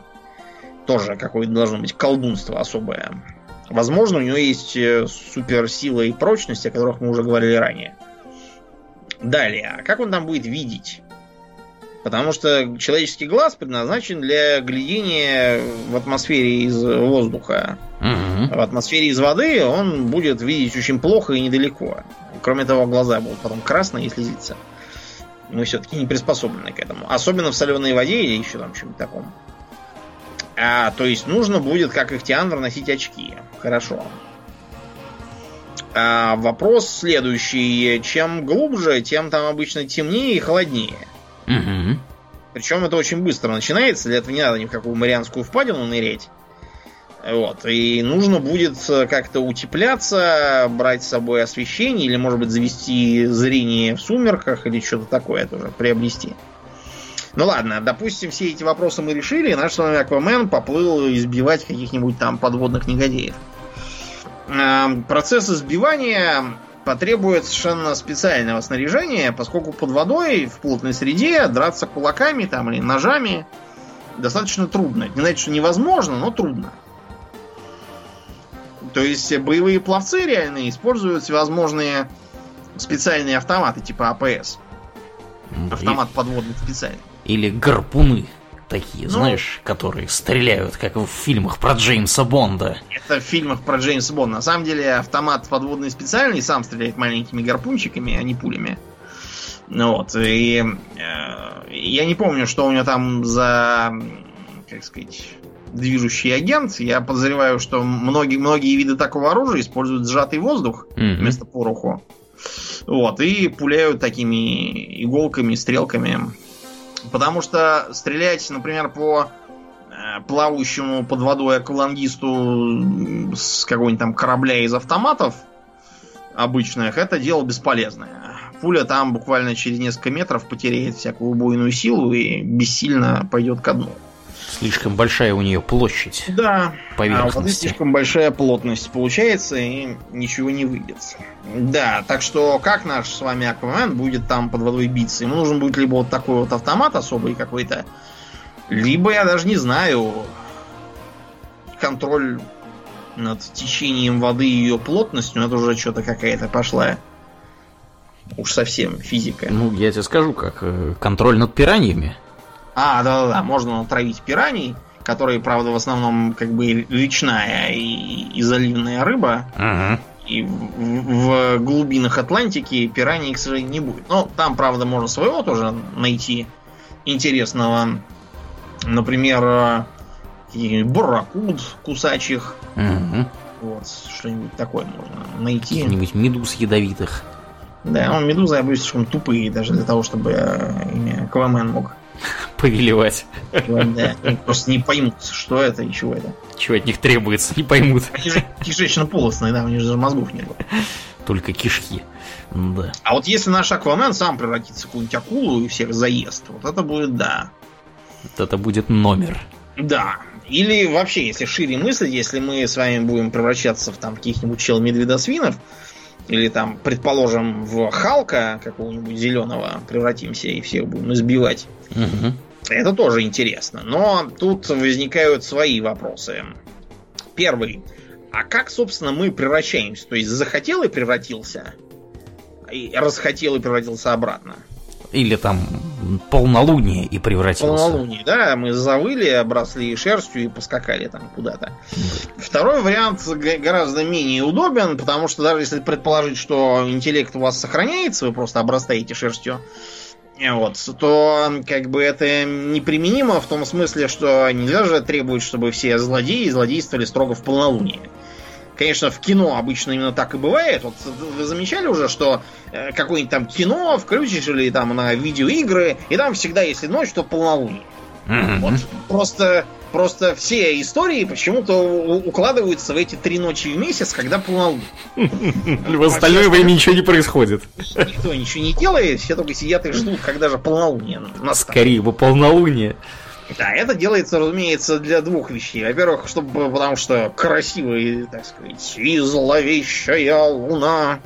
[SPEAKER 2] Тоже какое-то должно быть колдунство особое. Возможно, у него есть э, суперсила и прочность, о которых мы уже говорили ранее. Далее, а как он там будет видеть? Потому что человеческий глаз предназначен для глядения в атмосфере из воздуха. Угу. В атмосфере из воды он будет видеть очень плохо и недалеко. Кроме того, глаза будут потом красные и слезиться. Мы все-таки не приспособлены к этому. Особенно в соленой воде или еще там чем-то таком. А, то есть нужно будет, как ихтиандр, носить очки. Хорошо. А вопрос следующий. Чем глубже, тем там обычно темнее и холоднее. Угу. Причем это очень быстро начинается. Для этого не надо ни в какую Марианскую впадину нырять. Вот. И нужно будет как-то утепляться, брать с собой освещение, или, может быть, завести зрение в сумерках, или что-то такое тоже приобрести. Ну ладно, допустим, все эти вопросы мы решили, и наш с вами Аквамен поплыл избивать каких-нибудь там подводных негодяев. Эм, процесс избивания потребует совершенно специального снаряжения, поскольку под водой в плотной среде драться кулаками там или ножами достаточно трудно. Не значит, что невозможно, но трудно. То есть боевые пловцы реально используют всевозможные специальные автоматы типа АПС. Автомат подводный специальный.
[SPEAKER 1] Или гарпуны такие, ну, знаешь, которые стреляют, как в фильмах про Джеймса Бонда.
[SPEAKER 2] Это в фильмах про Джеймса Бонда. На самом деле автомат подводный специальный сам стреляет маленькими гарпунчиками, а не пулями. Ну вот, и э, я не помню, что у него там за, как сказать, движущий агент. Я подозреваю, что многие, многие виды такого оружия используют сжатый воздух mm-hmm. вместо пороху. Вот, и пуляют такими иголками, стрелками Потому что стрелять, например, по э, плавающему под водой аквалангисту с какого-нибудь там корабля из автоматов обычных, это дело бесполезное. Пуля там буквально через несколько метров потеряет всякую убойную силу и бессильно пойдет ко дну.
[SPEAKER 1] Слишком большая у нее площадь.
[SPEAKER 2] Да. Поверхности. А вот слишком большая плотность получается и ничего не выйдет. Да, так что как наш с вами Аквамен будет там под водой биться? Ему нужен будет либо вот такой вот автомат особый какой-то, либо я даже не знаю контроль над течением воды и ее плотностью, это уже что-то какая-то пошла. Уж совсем физика.
[SPEAKER 1] Ну, я тебе скажу, как э, контроль над пираньями.
[SPEAKER 2] А, да-да-да, можно натравить пираний, которые, правда, в основном как бы речная и, и заливная рыба. Ага. И в, в глубинах Атлантики пираний, к сожалению, не будет. Но там, правда, можно своего тоже найти интересного. Например, барракуд кусачих. Угу. Вот, что-нибудь такое можно найти.
[SPEAKER 1] Каких-нибудь медуз ядовитых.
[SPEAKER 2] Да, он медузы, боюсь, слишком тупые даже для того, чтобы ими Аквамен мог <laughs>
[SPEAKER 1] повелевать.
[SPEAKER 2] Да, они просто не поймут, что это и чего это.
[SPEAKER 1] Чего от них требуется, не поймут.
[SPEAKER 2] Они же кишечно-полостные, да, у них же мозгов нет.
[SPEAKER 1] Только кишки.
[SPEAKER 2] Да. А вот если наш Аквамен сам превратится в какую-нибудь акулу и всех заест, вот это будет да.
[SPEAKER 1] Вот это будет номер.
[SPEAKER 2] Да. Или вообще, если шире мыслить, если мы с вами будем превращаться в там каких-нибудь чел-медведосвинов, или там, предположим, в Халка какого-нибудь зеленого превратимся и всех будем избивать. Угу. Это тоже интересно. Но тут возникают свои вопросы. Первый. а как, собственно, мы превращаемся? То есть захотел и превратился, и расхотел и превратился обратно.
[SPEAKER 1] Или там полнолуние и превратился.
[SPEAKER 2] Полнолуние, да, мы завыли, обросли шерстью и поскакали там куда-то. Второй вариант гораздо менее удобен, потому что даже если предположить, что интеллект у вас сохраняется, вы просто обрастаете шерстью, вот, то как бы это неприменимо в том смысле, что нельзя же требовать, чтобы все злодеи злодействовали строго в полнолуние. Конечно, в кино обычно именно так и бывает. Вот вы замечали уже, что э, какое-нибудь там кино включишь или там на видеоигры, и там всегда, если ночь, то полнолуние. Mm-hmm. Вот просто, просто все истории почему-то укладываются в эти три ночи в месяц, когда полнолуние.
[SPEAKER 1] В остальное время ничего не происходит.
[SPEAKER 2] Никто ничего не делает, все только сидят и ждут, когда же полнолуние.
[SPEAKER 1] Скорее бы полнолуние.
[SPEAKER 2] Да, это делается, разумеется, для двух вещей. Во-первых, чтобы, потому что красивая, так сказать, и зловещая луна.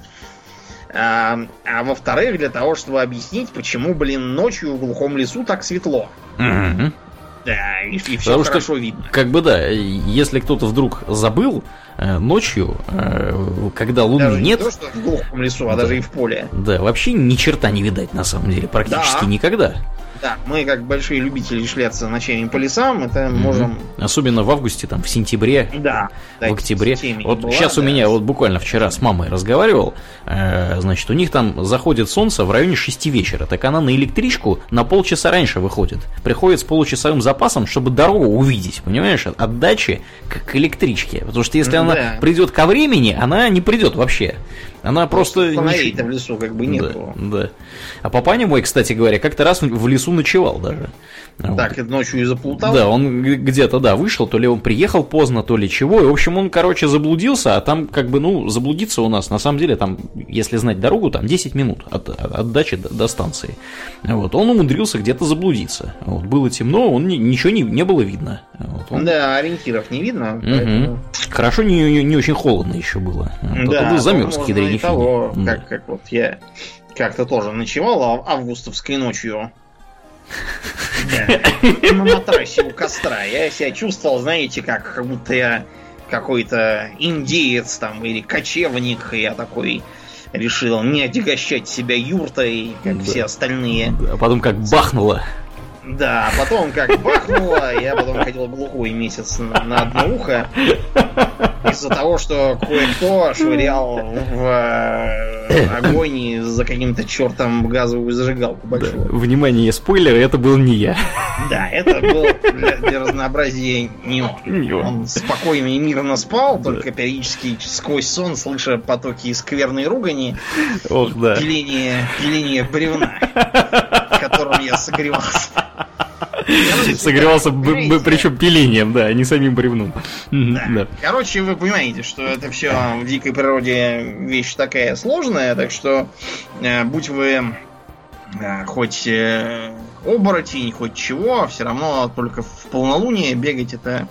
[SPEAKER 2] А, а во-вторых, для того, чтобы объяснить, почему, блин, ночью в глухом лесу так светло.
[SPEAKER 1] Угу.
[SPEAKER 2] Да, и, и все Потому хорошо что, видно.
[SPEAKER 1] Как бы да, если кто-то вдруг забыл, э, ночью, э, когда луны
[SPEAKER 2] даже
[SPEAKER 1] нет...
[SPEAKER 2] Не то, что в глухом лесу, а да, даже и в поле.
[SPEAKER 1] Да, вообще ни черта не видать на самом деле, практически да. никогда.
[SPEAKER 2] Да, мы как большие любители шляться ночами по лесам, это mm-hmm. можем...
[SPEAKER 1] Особенно в августе, там, в сентябре,
[SPEAKER 2] да,
[SPEAKER 1] в октябре. Вот была, сейчас да. у меня, вот буквально вчера с мамой разговаривал, э, значит, у них там заходит солнце в районе 6 вечера, так она на электричку на полчаса раньше выходит. Приходит с получасовым запасом, чтобы дорогу увидеть, понимаешь, от дачи к, к электричке. Потому что если да. она придет ко времени, она не придет вообще. Она просто...
[SPEAKER 2] Фонарей-то в лесу как бы нету.
[SPEAKER 1] Да, да. А папаня мой, кстати говоря, как-то раз в лесу ночевал даже.
[SPEAKER 2] Так, вот. ночью и заплутал?
[SPEAKER 1] Да, он где-то, да, вышел, то ли он приехал поздно, то ли чего. И, в общем, он, короче, заблудился, а там, как бы, ну, заблудиться у нас, на самом деле, там, если знать дорогу, там 10 минут от, от, от дачи до, до станции. Вот, он умудрился где-то заблудиться. Вот, было темно, он ничего не, не было видно. Вот, он...
[SPEAKER 2] Да, ориентиров не видно.
[SPEAKER 1] Угу. Поэтому... Хорошо, не, не, не очень холодно еще было.
[SPEAKER 2] Вот, да, был замерз к того, как, как вот я как-то тоже ночевал августовской ночью на матрасе у костра. Я себя чувствовал, знаете, как, как будто я какой-то индеец там или кочевник. Я такой решил не отягощать себя юртой, как да. все остальные.
[SPEAKER 1] А потом как бахнуло.
[SPEAKER 2] Да, а потом как бахнуло, я потом ходил глухой месяц на, на одно ухо. Из-за того, что кое-кто швырял в э, огонь за каким-то чертом газовую зажигалку большую.
[SPEAKER 1] Да. Внимание, спойлер, это был не я.
[SPEAKER 2] Да, это был для, для разнообразия не он. Не он. Он спокойно и мирно спал, да. только периодически сквозь сон, слыша потоки скверной ругани
[SPEAKER 1] Ох, да.
[SPEAKER 2] пиление, пиление бревна, которым я согревался.
[SPEAKER 1] Согревался, причем пилением, да, а не самим бревном.
[SPEAKER 2] Да. Короче, вы понимаете, что это все в дикой природе вещь такая сложная, так что э, будь вы э, хоть э, оборотень, хоть чего, все равно только в полнолуние бегать это,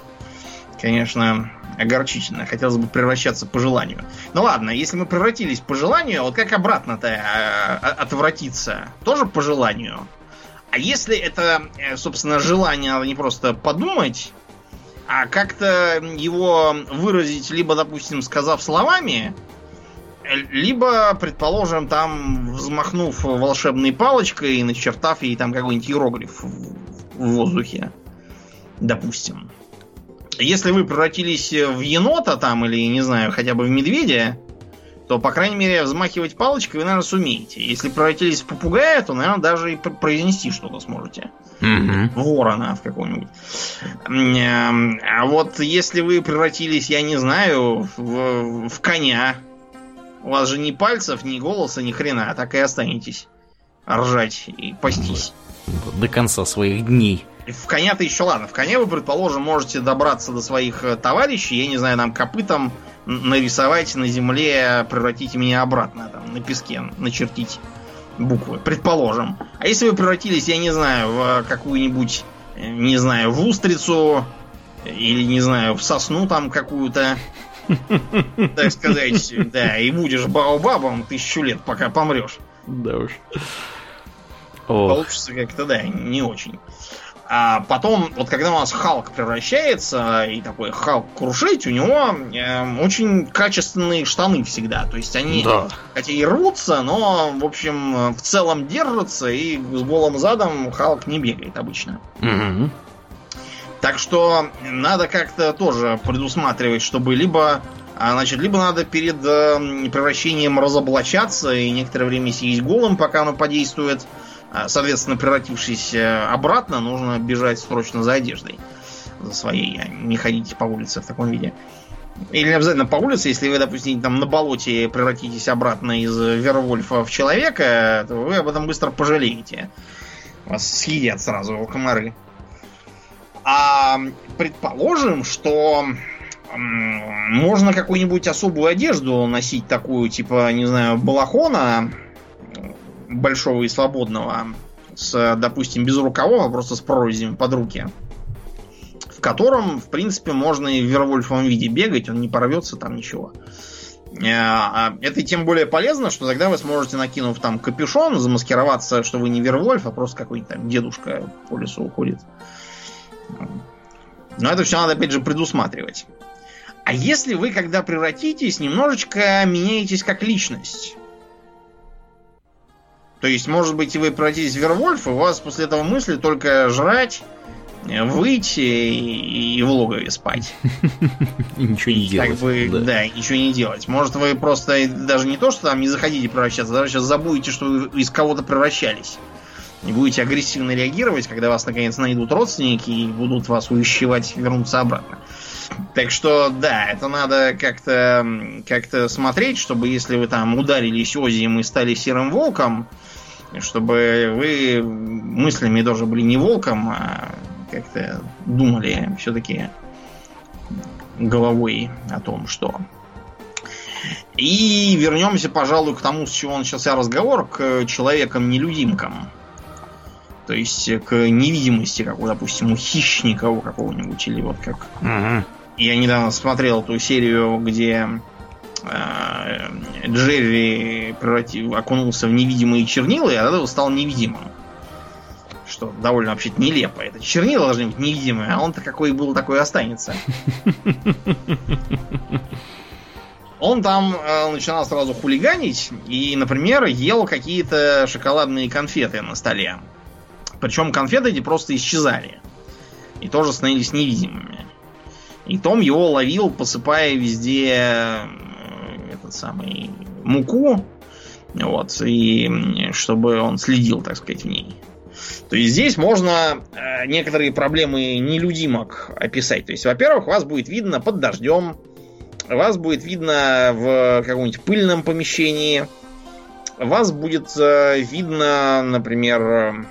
[SPEAKER 2] конечно, огорчительно. Хотелось бы превращаться по желанию. Ну ладно, если мы превратились по желанию, вот как обратно-то отвратиться? Тоже по желанию? А если это, э, собственно, желание надо не просто подумать, а как-то его выразить, либо, допустим, сказав словами, либо, предположим, там взмахнув волшебной палочкой и начертав ей там какой-нибудь иероглиф в воздухе. Допустим. Если вы превратились в енота там, или, не знаю, хотя бы в медведя, то, по крайней мере, взмахивать палочкой вы, наверное, сумеете. Если превратились в попугая, то, наверное, даже и произнести что-то сможете.
[SPEAKER 1] Mm-hmm.
[SPEAKER 2] Ворона в какого-нибудь. Эм, а вот если вы превратились, я не знаю, в, в коня, у вас же ни пальцев, ни голоса, ни хрена, а так и останетесь ржать и пастись.
[SPEAKER 1] До конца своих дней.
[SPEAKER 2] В коня-то еще ладно. В коне вы, предположим, можете добраться до своих э, товарищей, я не знаю, там копытом нарисовать на земле, превратить меня обратно, там, на песке, начертить буквы, предположим. А если вы превратились, я не знаю, в какую-нибудь, не знаю, в устрицу, или, не знаю, в сосну там какую-то, <laughs> так сказать, да, и будешь баобабом тысячу лет, пока помрешь.
[SPEAKER 1] Да уж.
[SPEAKER 2] Получится как-то, да, не очень. А потом, вот когда у нас Халк превращается, и такой Халк крушить, у него э, очень качественные штаны всегда. То есть они, да. хотя и рвутся, но, в общем, в целом держатся, и с голым задом Халк не бегает обычно. Угу. Так что надо как-то тоже предусматривать, чтобы либо а, значит, либо надо перед э, превращением разоблачаться и некоторое время сидеть голым, пока оно подействует. А, соответственно, превратившись обратно, нужно бежать срочно за одеждой за своей, а не ходить по улице в таком виде. Или не обязательно по улице, если вы, допустим, там на болоте превратитесь обратно из Вервольфа в человека, то вы об этом быстро пожалеете. Вас съедят сразу комары. А предположим, что можно какую-нибудь особую одежду носить, такую, типа, не знаю, балахона большого и свободного, с, допустим, без рукавов, а просто с прорезями под руки, в котором, в принципе, можно и в вервольфовом виде бегать, он не порвется там ничего. Э, а это тем более полезно, что тогда вы сможете, накинув там капюшон, замаскироваться, что вы не Вервольф, а просто какой-нибудь там дедушка по лесу уходит. Но это все надо, опять же, предусматривать. А если вы, когда превратитесь, немножечко меняетесь как личность? То есть, может быть, вы превратитесь в Вервольф, и у вас после этого мысли только жрать, выйти и, в логове спать. <laughs>
[SPEAKER 1] ничего не делать.
[SPEAKER 2] Как бы, да. да, ничего не делать. Может, вы просто даже не то, что там не захотите превращаться, даже сейчас забудете, что вы из кого-то превращались. И будете агрессивно реагировать, когда вас наконец найдут родственники и будут вас увещевать вернуться обратно. Так что, да, это надо как-то как смотреть, чтобы если вы там ударились озием и стали серым волком, чтобы вы мыслями тоже были не волком, а как-то думали все-таки головой о том, что. И вернемся, пожалуй, к тому, с чего начался разговор, к человекам-нелюдимкам. То есть к невидимости, как, у, допустим, у хищника у какого-нибудь, или вот как. Угу. Я недавно смотрел ту серию, где Джерри превратив, окунулся в невидимые чернила и от этого стал невидимым. Что довольно вообще нелепо. Это чернила должны быть невидимые, а он-то какой был, такой останется. Он там э, начинал сразу хулиганить и, например, ел какие-то шоколадные конфеты на столе. Причем конфеты эти просто исчезали. И тоже становились невидимыми. И Том его ловил, посыпая везде э, этот самый муку. Вот, и чтобы он следил, так сказать, в ней. То есть здесь можно э, некоторые проблемы нелюдимок описать. То есть, во-первых, вас будет видно под дождем, вас будет видно в каком-нибудь пыльном помещении, вас будет э, видно, например,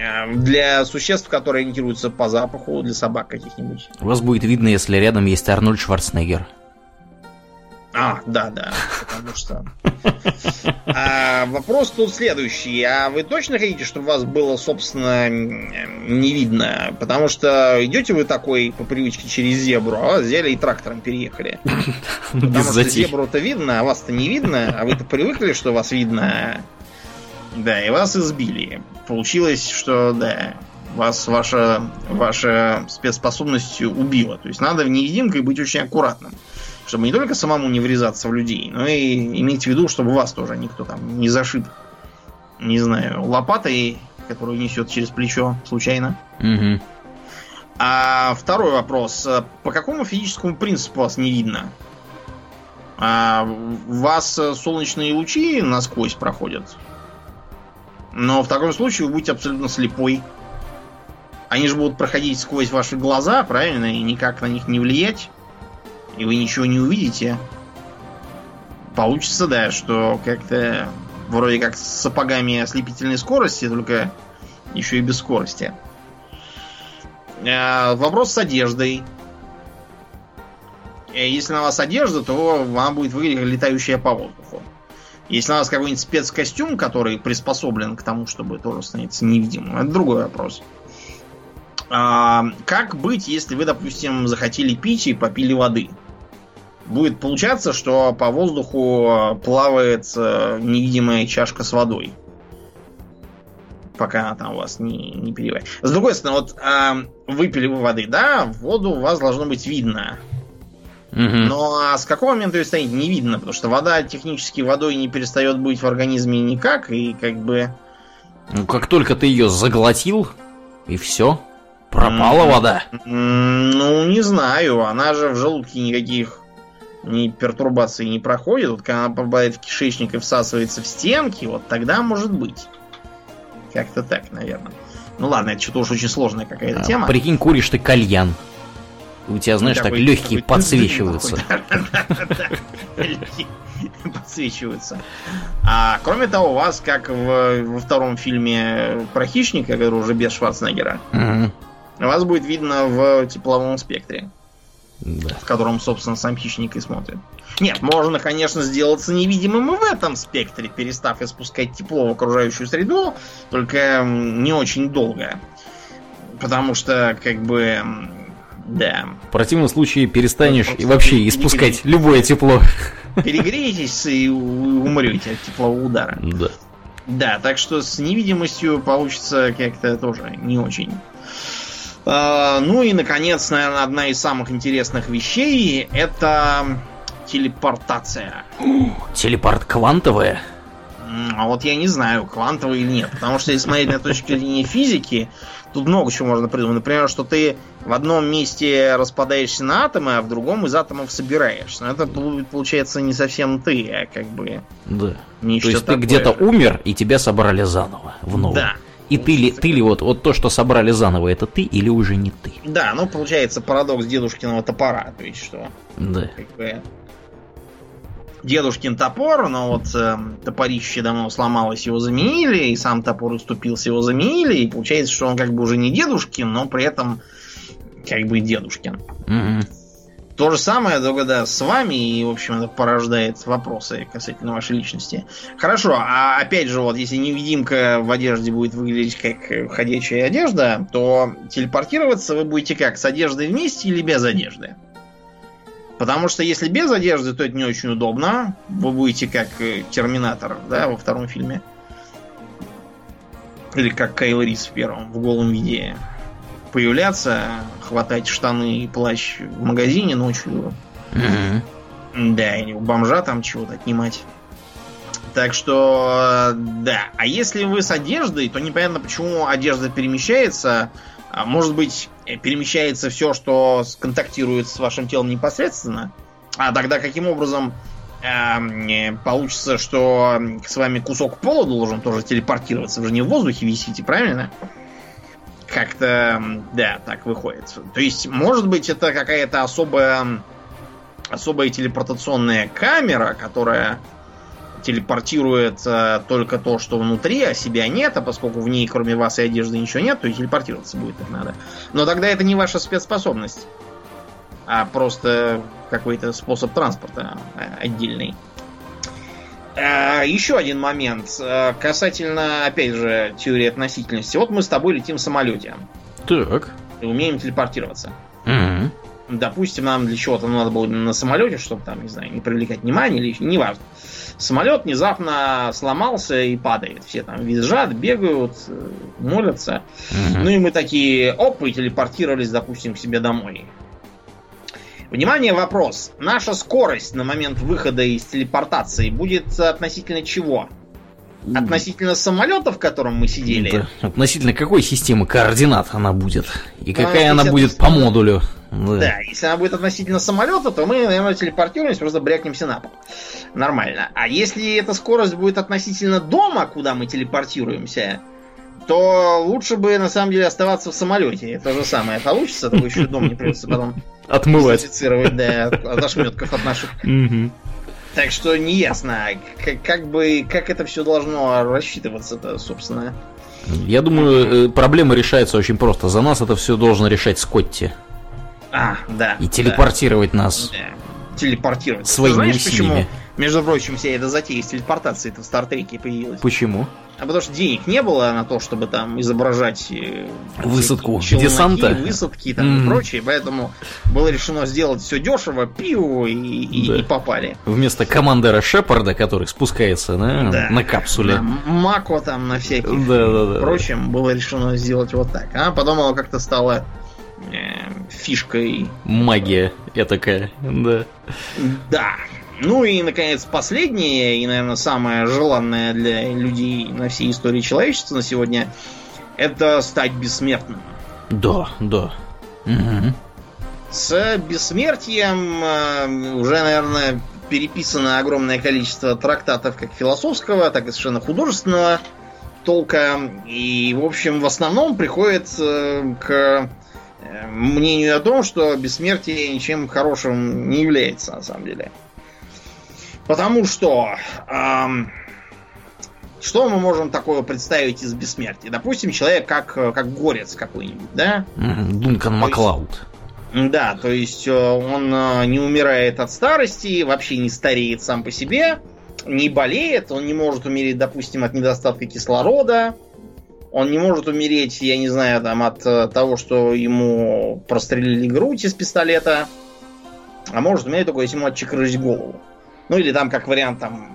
[SPEAKER 2] Э, для существ, которые ориентируются по запаху, для собак каких-нибудь.
[SPEAKER 1] Вас будет видно, если рядом есть Арнольд Шварценеггер.
[SPEAKER 2] А, да, да, потому что... А, вопрос тут следующий. А вы точно хотите, чтобы вас было, собственно, не видно? Потому что идете вы такой по привычке через зебру, а вас взяли и трактором переехали. Потому что зебру-то видно, а вас-то не видно, а вы-то привыкли, что вас видно. Да, и вас избили. Получилось, что, да, вас ваша, ваша спецспособность убила. То есть надо в невидимкой быть очень аккуратным. Чтобы не только самому не врезаться в людей, но и иметь в виду, чтобы вас тоже никто там не зашиб. Не знаю, лопатой, которую несет через плечо случайно. Угу. А второй вопрос. По какому физическому принципу вас не видно? А вас солнечные лучи насквозь проходят? Но в таком случае вы будете абсолютно слепой. Они же будут проходить сквозь ваши глаза, правильно, и никак на них не влиять. И вы ничего не увидите. Получится, да, что как-то вроде как с сапогами ослепительной скорости, только еще и без скорости. А, вопрос с одеждой. Э, если на вас одежда, то она будет выглядеть летающая по воздуху. Если у нас какой-нибудь спецкостюм, который приспособлен к тому, чтобы тоже становиться невидимым, это другой вопрос. А, как быть, если вы, допустим, захотели пить и попили воды? Будет получаться, что по воздуху плавает э, невидимая чашка с водой. пока она там у вас не, не переварит. С другой стороны, вот э, выпили вы воды, да, воду у вас должно быть видно.
[SPEAKER 1] Угу.
[SPEAKER 2] Но а с какого момента ее станет не видно? Потому что вода технически водой не перестает быть в организме никак, и как бы...
[SPEAKER 1] Ну, как только ты ее заглотил, и все, пропала вода.
[SPEAKER 2] Ну, не знаю, она же в желудке никаких ни пертурбаций не проходит. Вот когда она попадает в кишечник и всасывается в стенки, вот тогда может быть. Как-то так, наверное. Ну ладно, это что-то уж очень сложная какая-то
[SPEAKER 1] А,
[SPEAKER 2] тема.
[SPEAKER 1] Прикинь, куришь ты кальян. У тебя, знаешь, так
[SPEAKER 2] Такой-
[SPEAKER 1] легкие
[SPEAKER 2] такой
[SPEAKER 1] подсвечиваются. <laughs> <laughs>
[SPEAKER 2] Подсвечиваются. А кроме того, у вас, как во втором фильме про хищника, который уже без Шварценеггера. Вас будет видно в тепловом спектре.
[SPEAKER 1] Да.
[SPEAKER 2] в котором, собственно, сам хищник и смотрит. Нет, можно, конечно, сделаться невидимым и в этом спектре, перестав испускать тепло в окружающую среду, только не очень долго. Потому что, как бы, да,
[SPEAKER 1] В противном случае перестанешь и вообще испускать любое тепло.
[SPEAKER 2] перегреетесь и умрете от теплового удара.
[SPEAKER 1] Да.
[SPEAKER 2] Да, так что с невидимостью получится как-то тоже не очень. А, ну и, наконец, наверное, одна из самых интересных вещей это телепортация.
[SPEAKER 1] Телепорт квантовая.
[SPEAKER 2] А вот я не знаю, квантовый или нет. Потому что если смотреть на точки зрения физики, тут много чего можно придумать. Например, что ты в одном месте распадаешься на атомы, а в другом из атомов собираешься. Но это пол- получается не совсем ты, а как бы
[SPEAKER 1] Да. То есть ты
[SPEAKER 2] такое
[SPEAKER 1] где-то
[SPEAKER 2] же.
[SPEAKER 1] умер, и тебя собрали заново, в новом.
[SPEAKER 2] Да.
[SPEAKER 1] И ты ли, ты ли вот, вот то, что собрали заново, это ты или уже не ты?
[SPEAKER 2] Да, ну получается парадокс дедушкиного топора. То есть что
[SPEAKER 1] Да.
[SPEAKER 2] как бы дедушкин топор, но вот э, топорище давно сломалось, его заменили, и сам топор уступился, его заменили, и получается, что он как бы уже не дедушкин, но при этом как бы дедушкин.
[SPEAKER 1] Мгм.
[SPEAKER 2] То же самое, только да, с вами, и, в общем, это порождает вопросы касательно вашей личности. Хорошо, а опять же, вот если невидимка в одежде будет выглядеть как э, ходячая одежда, то телепортироваться вы будете как, с одеждой вместе или без одежды? Потому что если без одежды, то это не очень удобно. Вы будете как э, Терминатор, да, во втором фильме. Или как Кайл Рис в первом, в голом виде появляться, хватать штаны и плащ в магазине ночью.
[SPEAKER 1] Мгм.
[SPEAKER 2] Да, или у бомжа там чего-то отнимать. Так что, да. А если вы с одеждой, то непонятно, почему одежда перемещается. А Может быть, э, перемещается все, что контактирует с вашим телом непосредственно. А тогда каким образом э, получится, что с вами кусок пола должен тоже телепортироваться? Вы же не в воздухе висите, правильно? Как-то, да, так выходит. То есть, может быть, это какая-то особая особая телепортационная камера, которая телепортирует э, только то, что внутри, а себя нет, а поскольку в ней кроме вас и одежды ничего нет, то и телепортироваться будет так надо. Но тогда это не ваша спецспособность, а просто какой-то способ транспорта э, отдельный. Э, Еще один момент э, касательно, опять же, теории относительности. Вот мы с тобой летим в самолете
[SPEAKER 1] Так.
[SPEAKER 2] и умеем телепортироваться.
[SPEAKER 1] Мгм.
[SPEAKER 2] Допустим, нам для чего-то надо было на самолете, чтобы там, не знаю, не привлекать внимание или неважно. Самолет внезапно сломался и падает. Все там визжат, бегают, э, молятся.
[SPEAKER 1] Мгм.
[SPEAKER 2] Ну и мы такие, оп, и телепортировались, допустим, к себе домой. Внимание, вопрос. Наша скорость на момент выхода из телепортации будет относительно чего? Относительно самолета, в котором мы сидели?
[SPEAKER 1] Да. Относительно какой системы координат она будет? И какая она будет по модулю? Да.
[SPEAKER 2] Да, если она будет относительно самолета, то мы, наверное, телепортируемся, просто брякнемся на пол. Нормально. А если эта скорость будет относительно дома, куда мы телепортируемся, то лучше бы, на самом деле, оставаться в самолете. Это же самое получится, только еще дом не придется потом
[SPEAKER 1] Отмывать.
[SPEAKER 2] дезинфицировать, да, от от ошметков от наших. Так что не ясно, как, как бы, как это все должно рассчитываться-то, собственно.
[SPEAKER 1] Я думаю, э, проблема решается очень просто. За нас это все должен решать Скотти.
[SPEAKER 2] А, да.
[SPEAKER 1] И
[SPEAKER 2] да.
[SPEAKER 1] телепортировать нас.
[SPEAKER 2] Да, телепортировать.
[SPEAKER 1] Своими
[SPEAKER 2] Знаешь,
[SPEAKER 1] усилиями.
[SPEAKER 2] почему Между прочим, вся эта затея с телепортацией в Стартреке появилась.
[SPEAKER 1] Почему?
[SPEAKER 2] А потому что денег не было на то, чтобы там изображать э,
[SPEAKER 1] Высадку
[SPEAKER 2] челноки,
[SPEAKER 1] десанта.
[SPEAKER 2] высадки там,
[SPEAKER 1] Мгм.
[SPEAKER 2] и прочее. Поэтому было решено сделать все дешево, пиво и, и-
[SPEAKER 1] Да.
[SPEAKER 2] и попали.
[SPEAKER 1] Вместо командора Шепарда, который спускается на,
[SPEAKER 2] Да.
[SPEAKER 1] на капсуле.
[SPEAKER 2] На Мако там, на всяких
[SPEAKER 1] Да, да, да.
[SPEAKER 2] прочем, было решено сделать вот так. А потом оно как-то стало э, фишкой.
[SPEAKER 1] Магия этакая, да.
[SPEAKER 2] Да. Ну и, наконец, последнее, и, наверное, самое желанное для людей на всей истории человечества на сегодня, это стать бессмертным.
[SPEAKER 1] Да, да. Мгм.
[SPEAKER 2] С бессмертием э, уже, наверное, переписано огромное количество трактатов как философского, так и совершенно художественного толка. И, в общем, в основном приходит э, к э, мнению о том, что бессмертие ничем хорошим не является, на самом деле. Потому что... ам, что мы можем такое представить из бессмертия? Допустим, человек как, как горец какой-нибудь, да?
[SPEAKER 1] Дункан Маклауд.
[SPEAKER 2] Да, то есть э, он э, не умирает от старости, вообще не стареет сам по себе, не болеет, он не может умереть, допустим, от недостатка кислорода, он не может умереть, я не знаю, там, от э, того, что ему прострелили грудь из пистолета, а может умереть только если ему отчекрыжить голову. Ну или там, как вариант, там,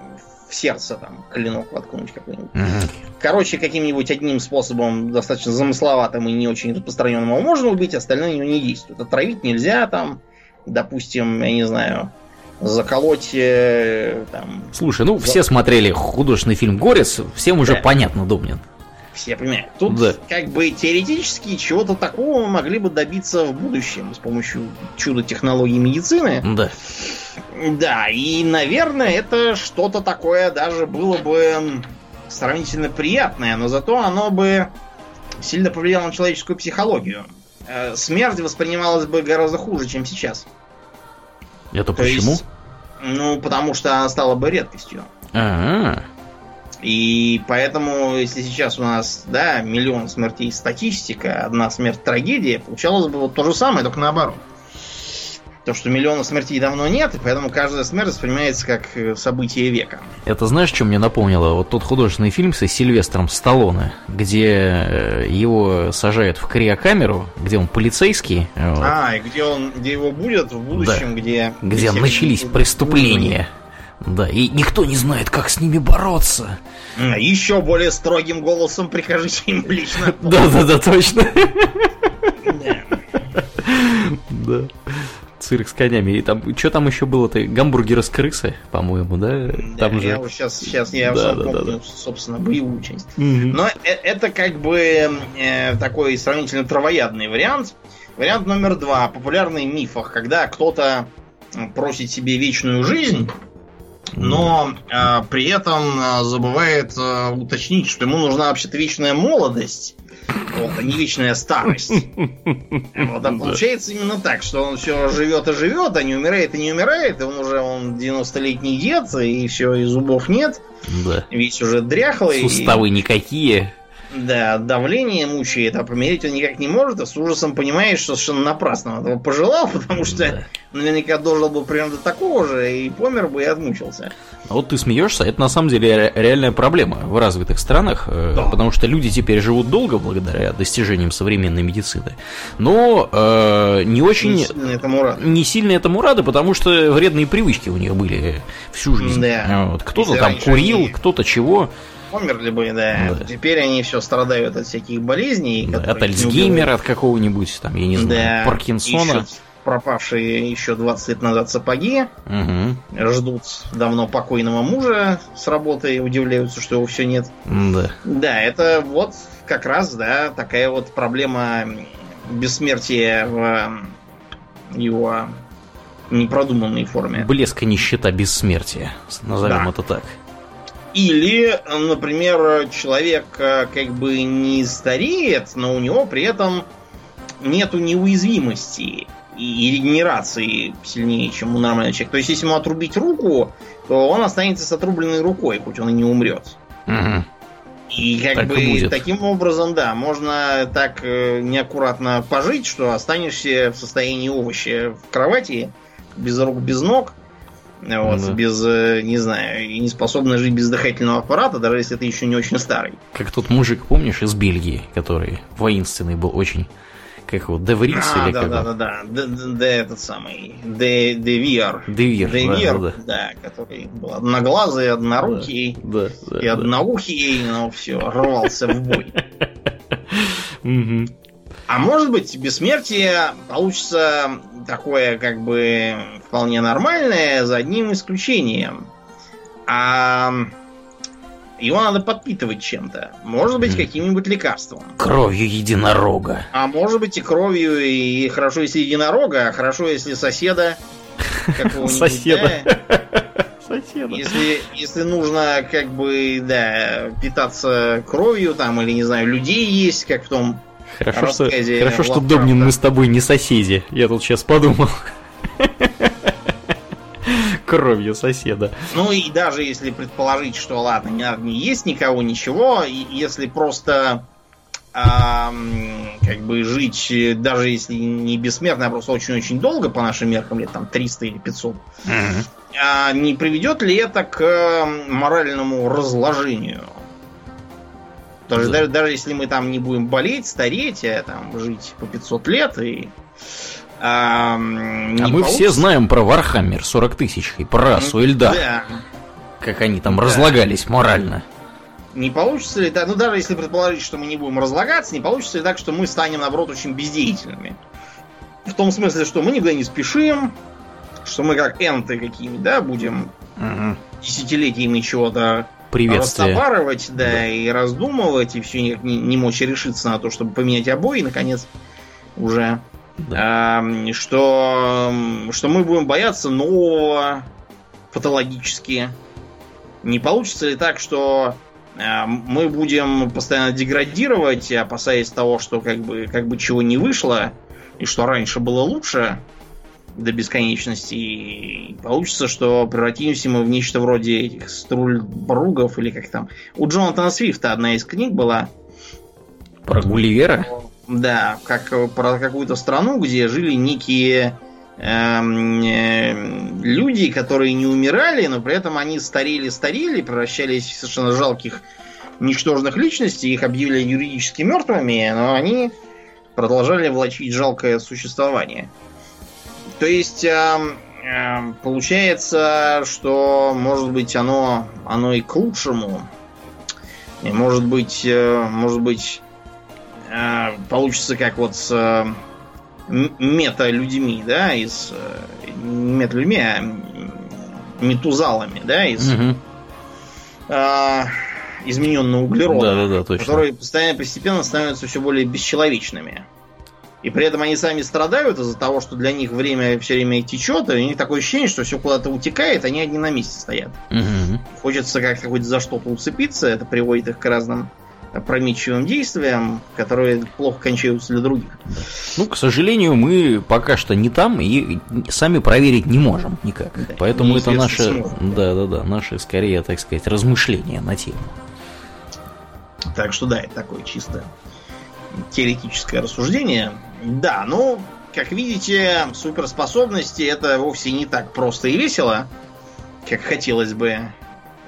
[SPEAKER 2] в сердце там клинок воткнуть какой-нибудь.
[SPEAKER 1] Мгм.
[SPEAKER 2] Короче, каким-нибудь одним способом, достаточно замысловатым и не очень распространенным, его можно убить, остальные на него не действуют. Отравить нельзя, там, допустим, я не знаю, заколоть э, там.
[SPEAKER 1] Слушай, ну
[SPEAKER 2] За-
[SPEAKER 1] все смотрели художественный фильм «Горец», всем уже
[SPEAKER 2] Да.
[SPEAKER 1] понятно, Домнин.
[SPEAKER 2] Все понимают. Тут
[SPEAKER 1] Да.
[SPEAKER 2] как бы теоретически чего-то такого мы могли бы добиться в будущем с помощью чудо технологий медицины.
[SPEAKER 1] Да.
[SPEAKER 2] Да, и, наверное, это что-то такое даже было бы сравнительно приятное, но зато оно бы сильно повлияло на человеческую психологию. Э, Смерть воспринималась бы гораздо хуже, чем сейчас.
[SPEAKER 1] Это
[SPEAKER 2] То
[SPEAKER 1] почему?
[SPEAKER 2] есть, ну, потому что она стала бы редкостью.
[SPEAKER 1] А,
[SPEAKER 2] И поэтому, если сейчас у нас, да, миллион смертей статистика, одна смерть трагедия, получалось бы вот то же самое, только наоборот. То, что миллиона смертей давно нет, и поэтому каждая смерть воспринимается как э, событие века.
[SPEAKER 1] Это знаешь, что мне напомнило? Вот тот художественный фильм со Сильвестром Сталлоне, где э, его сажают в криокамеру, где он полицейский, э, вот,
[SPEAKER 2] А, и где он, где его будет в будущем, где...
[SPEAKER 1] где
[SPEAKER 2] все
[SPEAKER 1] начались преступления. Да, и никто не знает, как с ними бороться.
[SPEAKER 2] А, Еще более строгим голосом прикажите им лично. <laughs>
[SPEAKER 1] Да-да-да, точно.
[SPEAKER 2] Да.
[SPEAKER 1] Да. Цирк с конями. И там, что там еще было-то? Гамбургеры с крысой, по-моему, да?
[SPEAKER 2] Да,
[SPEAKER 1] Там
[SPEAKER 2] я
[SPEAKER 1] же...
[SPEAKER 2] вот сейчас, сейчас я
[SPEAKER 1] Да, да, да,
[SPEAKER 2] помню, собственно, боевую часть. Но э- это как бы э, такой сравнительно травоядный вариант. Вариант номер два. Популярный в мифах, когда кто-то просит себе вечную жизнь, но э, при этом э, забывает э, уточнить, что ему нужна вообще-то вечная молодость, вот, а не вечная старость. <laughs> Вот, а получается именно так, что он все живет и живет, а не умирает и не умирает, и он уже он 90-летний дед, и все, и зубов нет,
[SPEAKER 1] Да.
[SPEAKER 2] весь уже дряхлый. и-
[SPEAKER 1] Суставы никакие.
[SPEAKER 2] Да, давление мучает, а помереть он никак не может, а с ужасом понимает, что совершенно напрасно он этого пожелал, <laughs> потому что
[SPEAKER 1] Да.
[SPEAKER 2] наверняка должен был примерно до такого же, и помер бы и отмучился.
[SPEAKER 1] А вот ты смеешься, это на самом деле ре- реальная проблема в развитых странах, э,
[SPEAKER 2] Да.
[SPEAKER 1] потому что люди теперь живут долго благодаря достижениям современной медицины, но э, не очень...
[SPEAKER 2] Не сильно этому рад.
[SPEAKER 1] не сильно этому рады, потому что вредные привычки у них были всю жизнь.
[SPEAKER 2] Да.
[SPEAKER 1] Вот. Кто-то там курил,
[SPEAKER 2] они-
[SPEAKER 1] кто-то чего.
[SPEAKER 2] Померли бы, да.
[SPEAKER 1] Да.
[SPEAKER 2] Теперь они все страдают от всяких болезней.
[SPEAKER 1] Да, от Альцгеймера, от какого-нибудь, там, я не знаю,
[SPEAKER 2] Да.
[SPEAKER 1] Паркинсона.
[SPEAKER 2] Ищут пропавшие еще 20 лет назад сапоги,
[SPEAKER 1] Мгм.
[SPEAKER 2] ждут давно покойного мужа с работы, удивляются, что его все нет.
[SPEAKER 1] Да.
[SPEAKER 2] Да, это вот как раз, да, такая вот проблема бессмертия в его непродуманной форме.
[SPEAKER 1] Блеск и нищета бессмертия. Назовем
[SPEAKER 2] Да.
[SPEAKER 1] это так.
[SPEAKER 2] Или, например, человек э, как бы не стареет, но у него при этом нету неуязвимости и, и регенерации сильнее, чем у нормального человека. То есть, если ему отрубить руку, то он останется с отрубленной рукой, хоть он и не умрет.
[SPEAKER 1] Мгм.
[SPEAKER 2] И как
[SPEAKER 1] Так и
[SPEAKER 2] бы
[SPEAKER 1] будет.
[SPEAKER 2] таким образом, да, можно так э, неаккуратно пожить, что останешься в состоянии овоща в кровати, без рук, без ног. Вот,
[SPEAKER 1] Да.
[SPEAKER 2] без, э, не знаю, и не способна жить без дыхательного аппарата, даже если ты еще не очень старый.
[SPEAKER 1] Как тот мужик, помнишь, из Бельгии, который воинственный был очень. Как его, Деврис
[SPEAKER 2] А,
[SPEAKER 1] или
[SPEAKER 2] да,
[SPEAKER 1] как
[SPEAKER 2] да, да, да, Д- Д- Д- этот самый, Д- Девир.
[SPEAKER 1] Девир, да,
[SPEAKER 2] Девир,
[SPEAKER 1] да,
[SPEAKER 2] да, который был одноглазый, однорукий
[SPEAKER 1] Да, да,
[SPEAKER 2] и
[SPEAKER 1] да.
[SPEAKER 2] одноухий, но все, рвался в бой. <laughs> А может быть, бессмертие получится такое, как бы, вполне нормальное, за одним исключением. А его надо подпитывать чем-то. Может быть, каким-нибудь лекарством.
[SPEAKER 1] Кровью единорога.
[SPEAKER 2] А может быть и кровью, и хорошо, если единорога, а хорошо, если соседа.
[SPEAKER 1] Соседа.
[SPEAKER 2] да. <laughs>
[SPEAKER 1] Соседа.
[SPEAKER 2] Если, если нужно, как бы, да, питаться кровью, там, или, не знаю, людей есть, как в том
[SPEAKER 1] Хорошо, что,
[SPEAKER 2] рассказе
[SPEAKER 1] хорошо, что. Домнин мы с тобой не соседи. Я тут сейчас подумал. <laughs> Кровью соседа.
[SPEAKER 2] Ну и даже если предположить, что ладно, не надо не есть никого, ничего, и если просто ам, как бы жить, даже если не бессмертно, а просто очень-очень долго, по нашим меркам, лет там 300 или 500, а не приведет ли это к моральному разложению? Даже,
[SPEAKER 1] Да.
[SPEAKER 2] даже, даже если мы там не будем болеть, стареть, а там жить по 500 лет и не
[SPEAKER 1] А мы все
[SPEAKER 2] получится-
[SPEAKER 1] знаем про Вархаммер 40 тысяч и про расу Эльдар,
[SPEAKER 2] Да.
[SPEAKER 1] как они там
[SPEAKER 2] Да.
[SPEAKER 1] разлагались морально.
[SPEAKER 2] Не получится ли так, ну даже если предположить, что мы не будем разлагаться, не получится ли так, что мы станем, наоборот, очень бездеятельными? В том смысле, что мы никуда не спешим, что мы как энты какие-нибудь, да, будем
[SPEAKER 1] Мгм.
[SPEAKER 2] десятилетиями чего-то
[SPEAKER 1] Приветствие.
[SPEAKER 2] растоварывать, да, и раздумывать, и все никак не, не мочь решиться на то, чтобы поменять обои, наконец, уже.
[SPEAKER 1] Да.
[SPEAKER 2] Что, что мы будем бояться нового патологически. Не получится ли так, что а, мы будем постоянно деградировать, опасаясь того, что как бы, как бы чего не вышло, и что раньше было лучше до бесконечности, и получится, что превратимся мы в нечто вроде этих струльбругов, или как там. У Джонатана Свифта одна из книг была,
[SPEAKER 1] Про Гулливера?
[SPEAKER 2] Да, как про какую-то страну, где жили некие эм, э, люди, которые не умирали, но при этом они старели-старели, превращались в совершенно жалких, ничтожных личностей, их объявили юридически мертвыми, но они продолжали влачить жалкое существование. То есть эм, эм, получается, что может быть оно, оно и к лучшему. И может быть, э, может быть, э, получится как вот с э, мета-людьми, да, из э, не мета-людьми, а метузалами, да, из
[SPEAKER 1] Мгм.
[SPEAKER 2] э, измененного углерода,
[SPEAKER 1] Да-да-да, точно.
[SPEAKER 2] которые постоянно постепенно становятся все более бесчеловечными. И при этом они сами страдают из-за того, что для них время все время течет, и у них такое ощущение, что все куда-то утекает, они одни на месте стоят.
[SPEAKER 1] Мгм.
[SPEAKER 2] Хочется как-то хоть за что-то уцепиться, это приводит их к разным опрометчивым действиям, которые плохо кончаются для других.
[SPEAKER 1] Ну, к сожалению, мы пока что не там и сами проверить не можем никак.
[SPEAKER 2] Да,
[SPEAKER 1] Поэтому это наше,
[SPEAKER 2] сможем.
[SPEAKER 1] да, да, да, наши скорее, так сказать, размышления на тему.
[SPEAKER 2] Так что да, это такое чисто теоретическое рассуждение. Да, ну, как видите, суперспособности это вовсе не так просто и весело, как хотелось бы,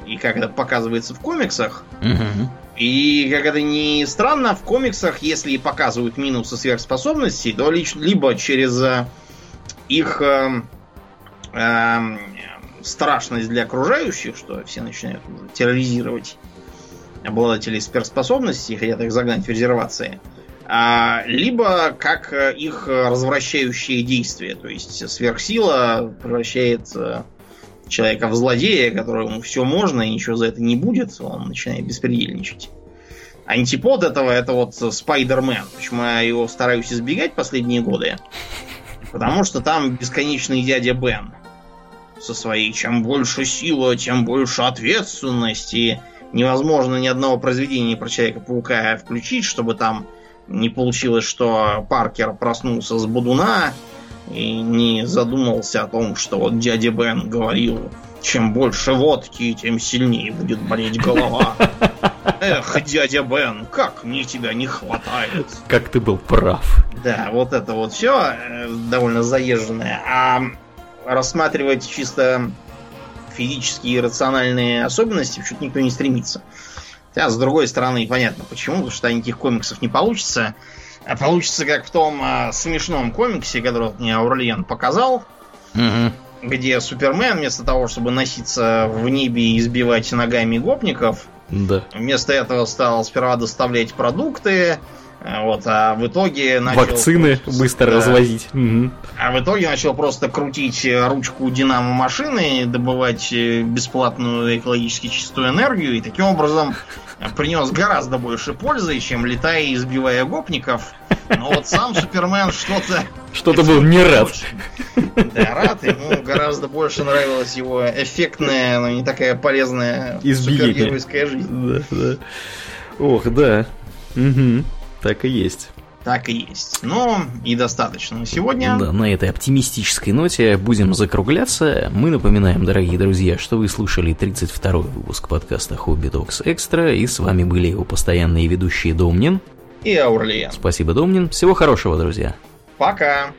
[SPEAKER 2] и как это показывается в комиксах.
[SPEAKER 1] Мгм.
[SPEAKER 2] И как это ни странно, в комиксах, если показывают минусы сверхспособностей, то либо через э, их эм, эм, страшность для окружающих, что все начинают терроризировать обладателей сверхспособностей, хотят их загнать в резервации, а, либо как э, их э, развращающие действия. То есть сверхсила превращает э, человека в злодея, которому все можно и ничего за это не будет, он начинает беспредельничать. Антипод этого это вот Спайдермен. Почему я его стараюсь избегать последние годы? Потому что там бесконечный дядя Бен со своей чем больше сила, тем больше ответственности. Невозможно ни одного произведения про Человека-паука включить, чтобы там не получилось, что Паркер проснулся с Будуна и не задумался о том, что вот дядя Бен говорил, чем больше водки, тем сильнее будет болеть голова. <laughs> Эх, дядя Бен, как мне тебя не хватает.
[SPEAKER 1] Как ты был прав.
[SPEAKER 2] Да, вот это вот все довольно заезженное. А рассматривать чисто физические и рациональные особенности, почему-то никто не стремится. Хотя, с другой стороны, понятно почему, потому что никаких комиксов не получится. А получится, как в том а, смешном комиксе, который мне Аурлиен показал,
[SPEAKER 1] Мгм.
[SPEAKER 2] где Супермен вместо того, чтобы носиться в небе и избивать ногами гопников,
[SPEAKER 1] Да.
[SPEAKER 2] вместо этого стал сперва доставлять продукты, а, вот, а в итоге начал...
[SPEAKER 1] Вакцины быстро
[SPEAKER 2] Да.
[SPEAKER 1] развозить. Мгм.
[SPEAKER 2] А в итоге начал просто крутить э, ручку динамо машины, добывать э, бесплатную экологически чистую энергию, и таким образом э, принес гораздо больше пользы, чем летая и избивая гопников. Но вот сам Супермен что-то...
[SPEAKER 1] Что-то был не рад.
[SPEAKER 2] Да, рад. Ему гораздо больше нравилась его эффектная, но не такая полезная
[SPEAKER 1] Избиение.
[SPEAKER 2] супергеройская жизнь.
[SPEAKER 1] Да, да. Ох, да. Мгм. Так и есть.
[SPEAKER 2] Так и есть. Ну, и достаточно на сегодня.
[SPEAKER 1] Да, на этой оптимистической ноте будем закругляться. Мы напоминаем, дорогие друзья, что вы слушали 32-й выпуск подкаста Хобби Докс Экстра, и с вами были его постоянные ведущие Домнин.
[SPEAKER 2] И Аурлиен.
[SPEAKER 1] Спасибо, Домнин. Всего хорошего, друзья.
[SPEAKER 2] Пока.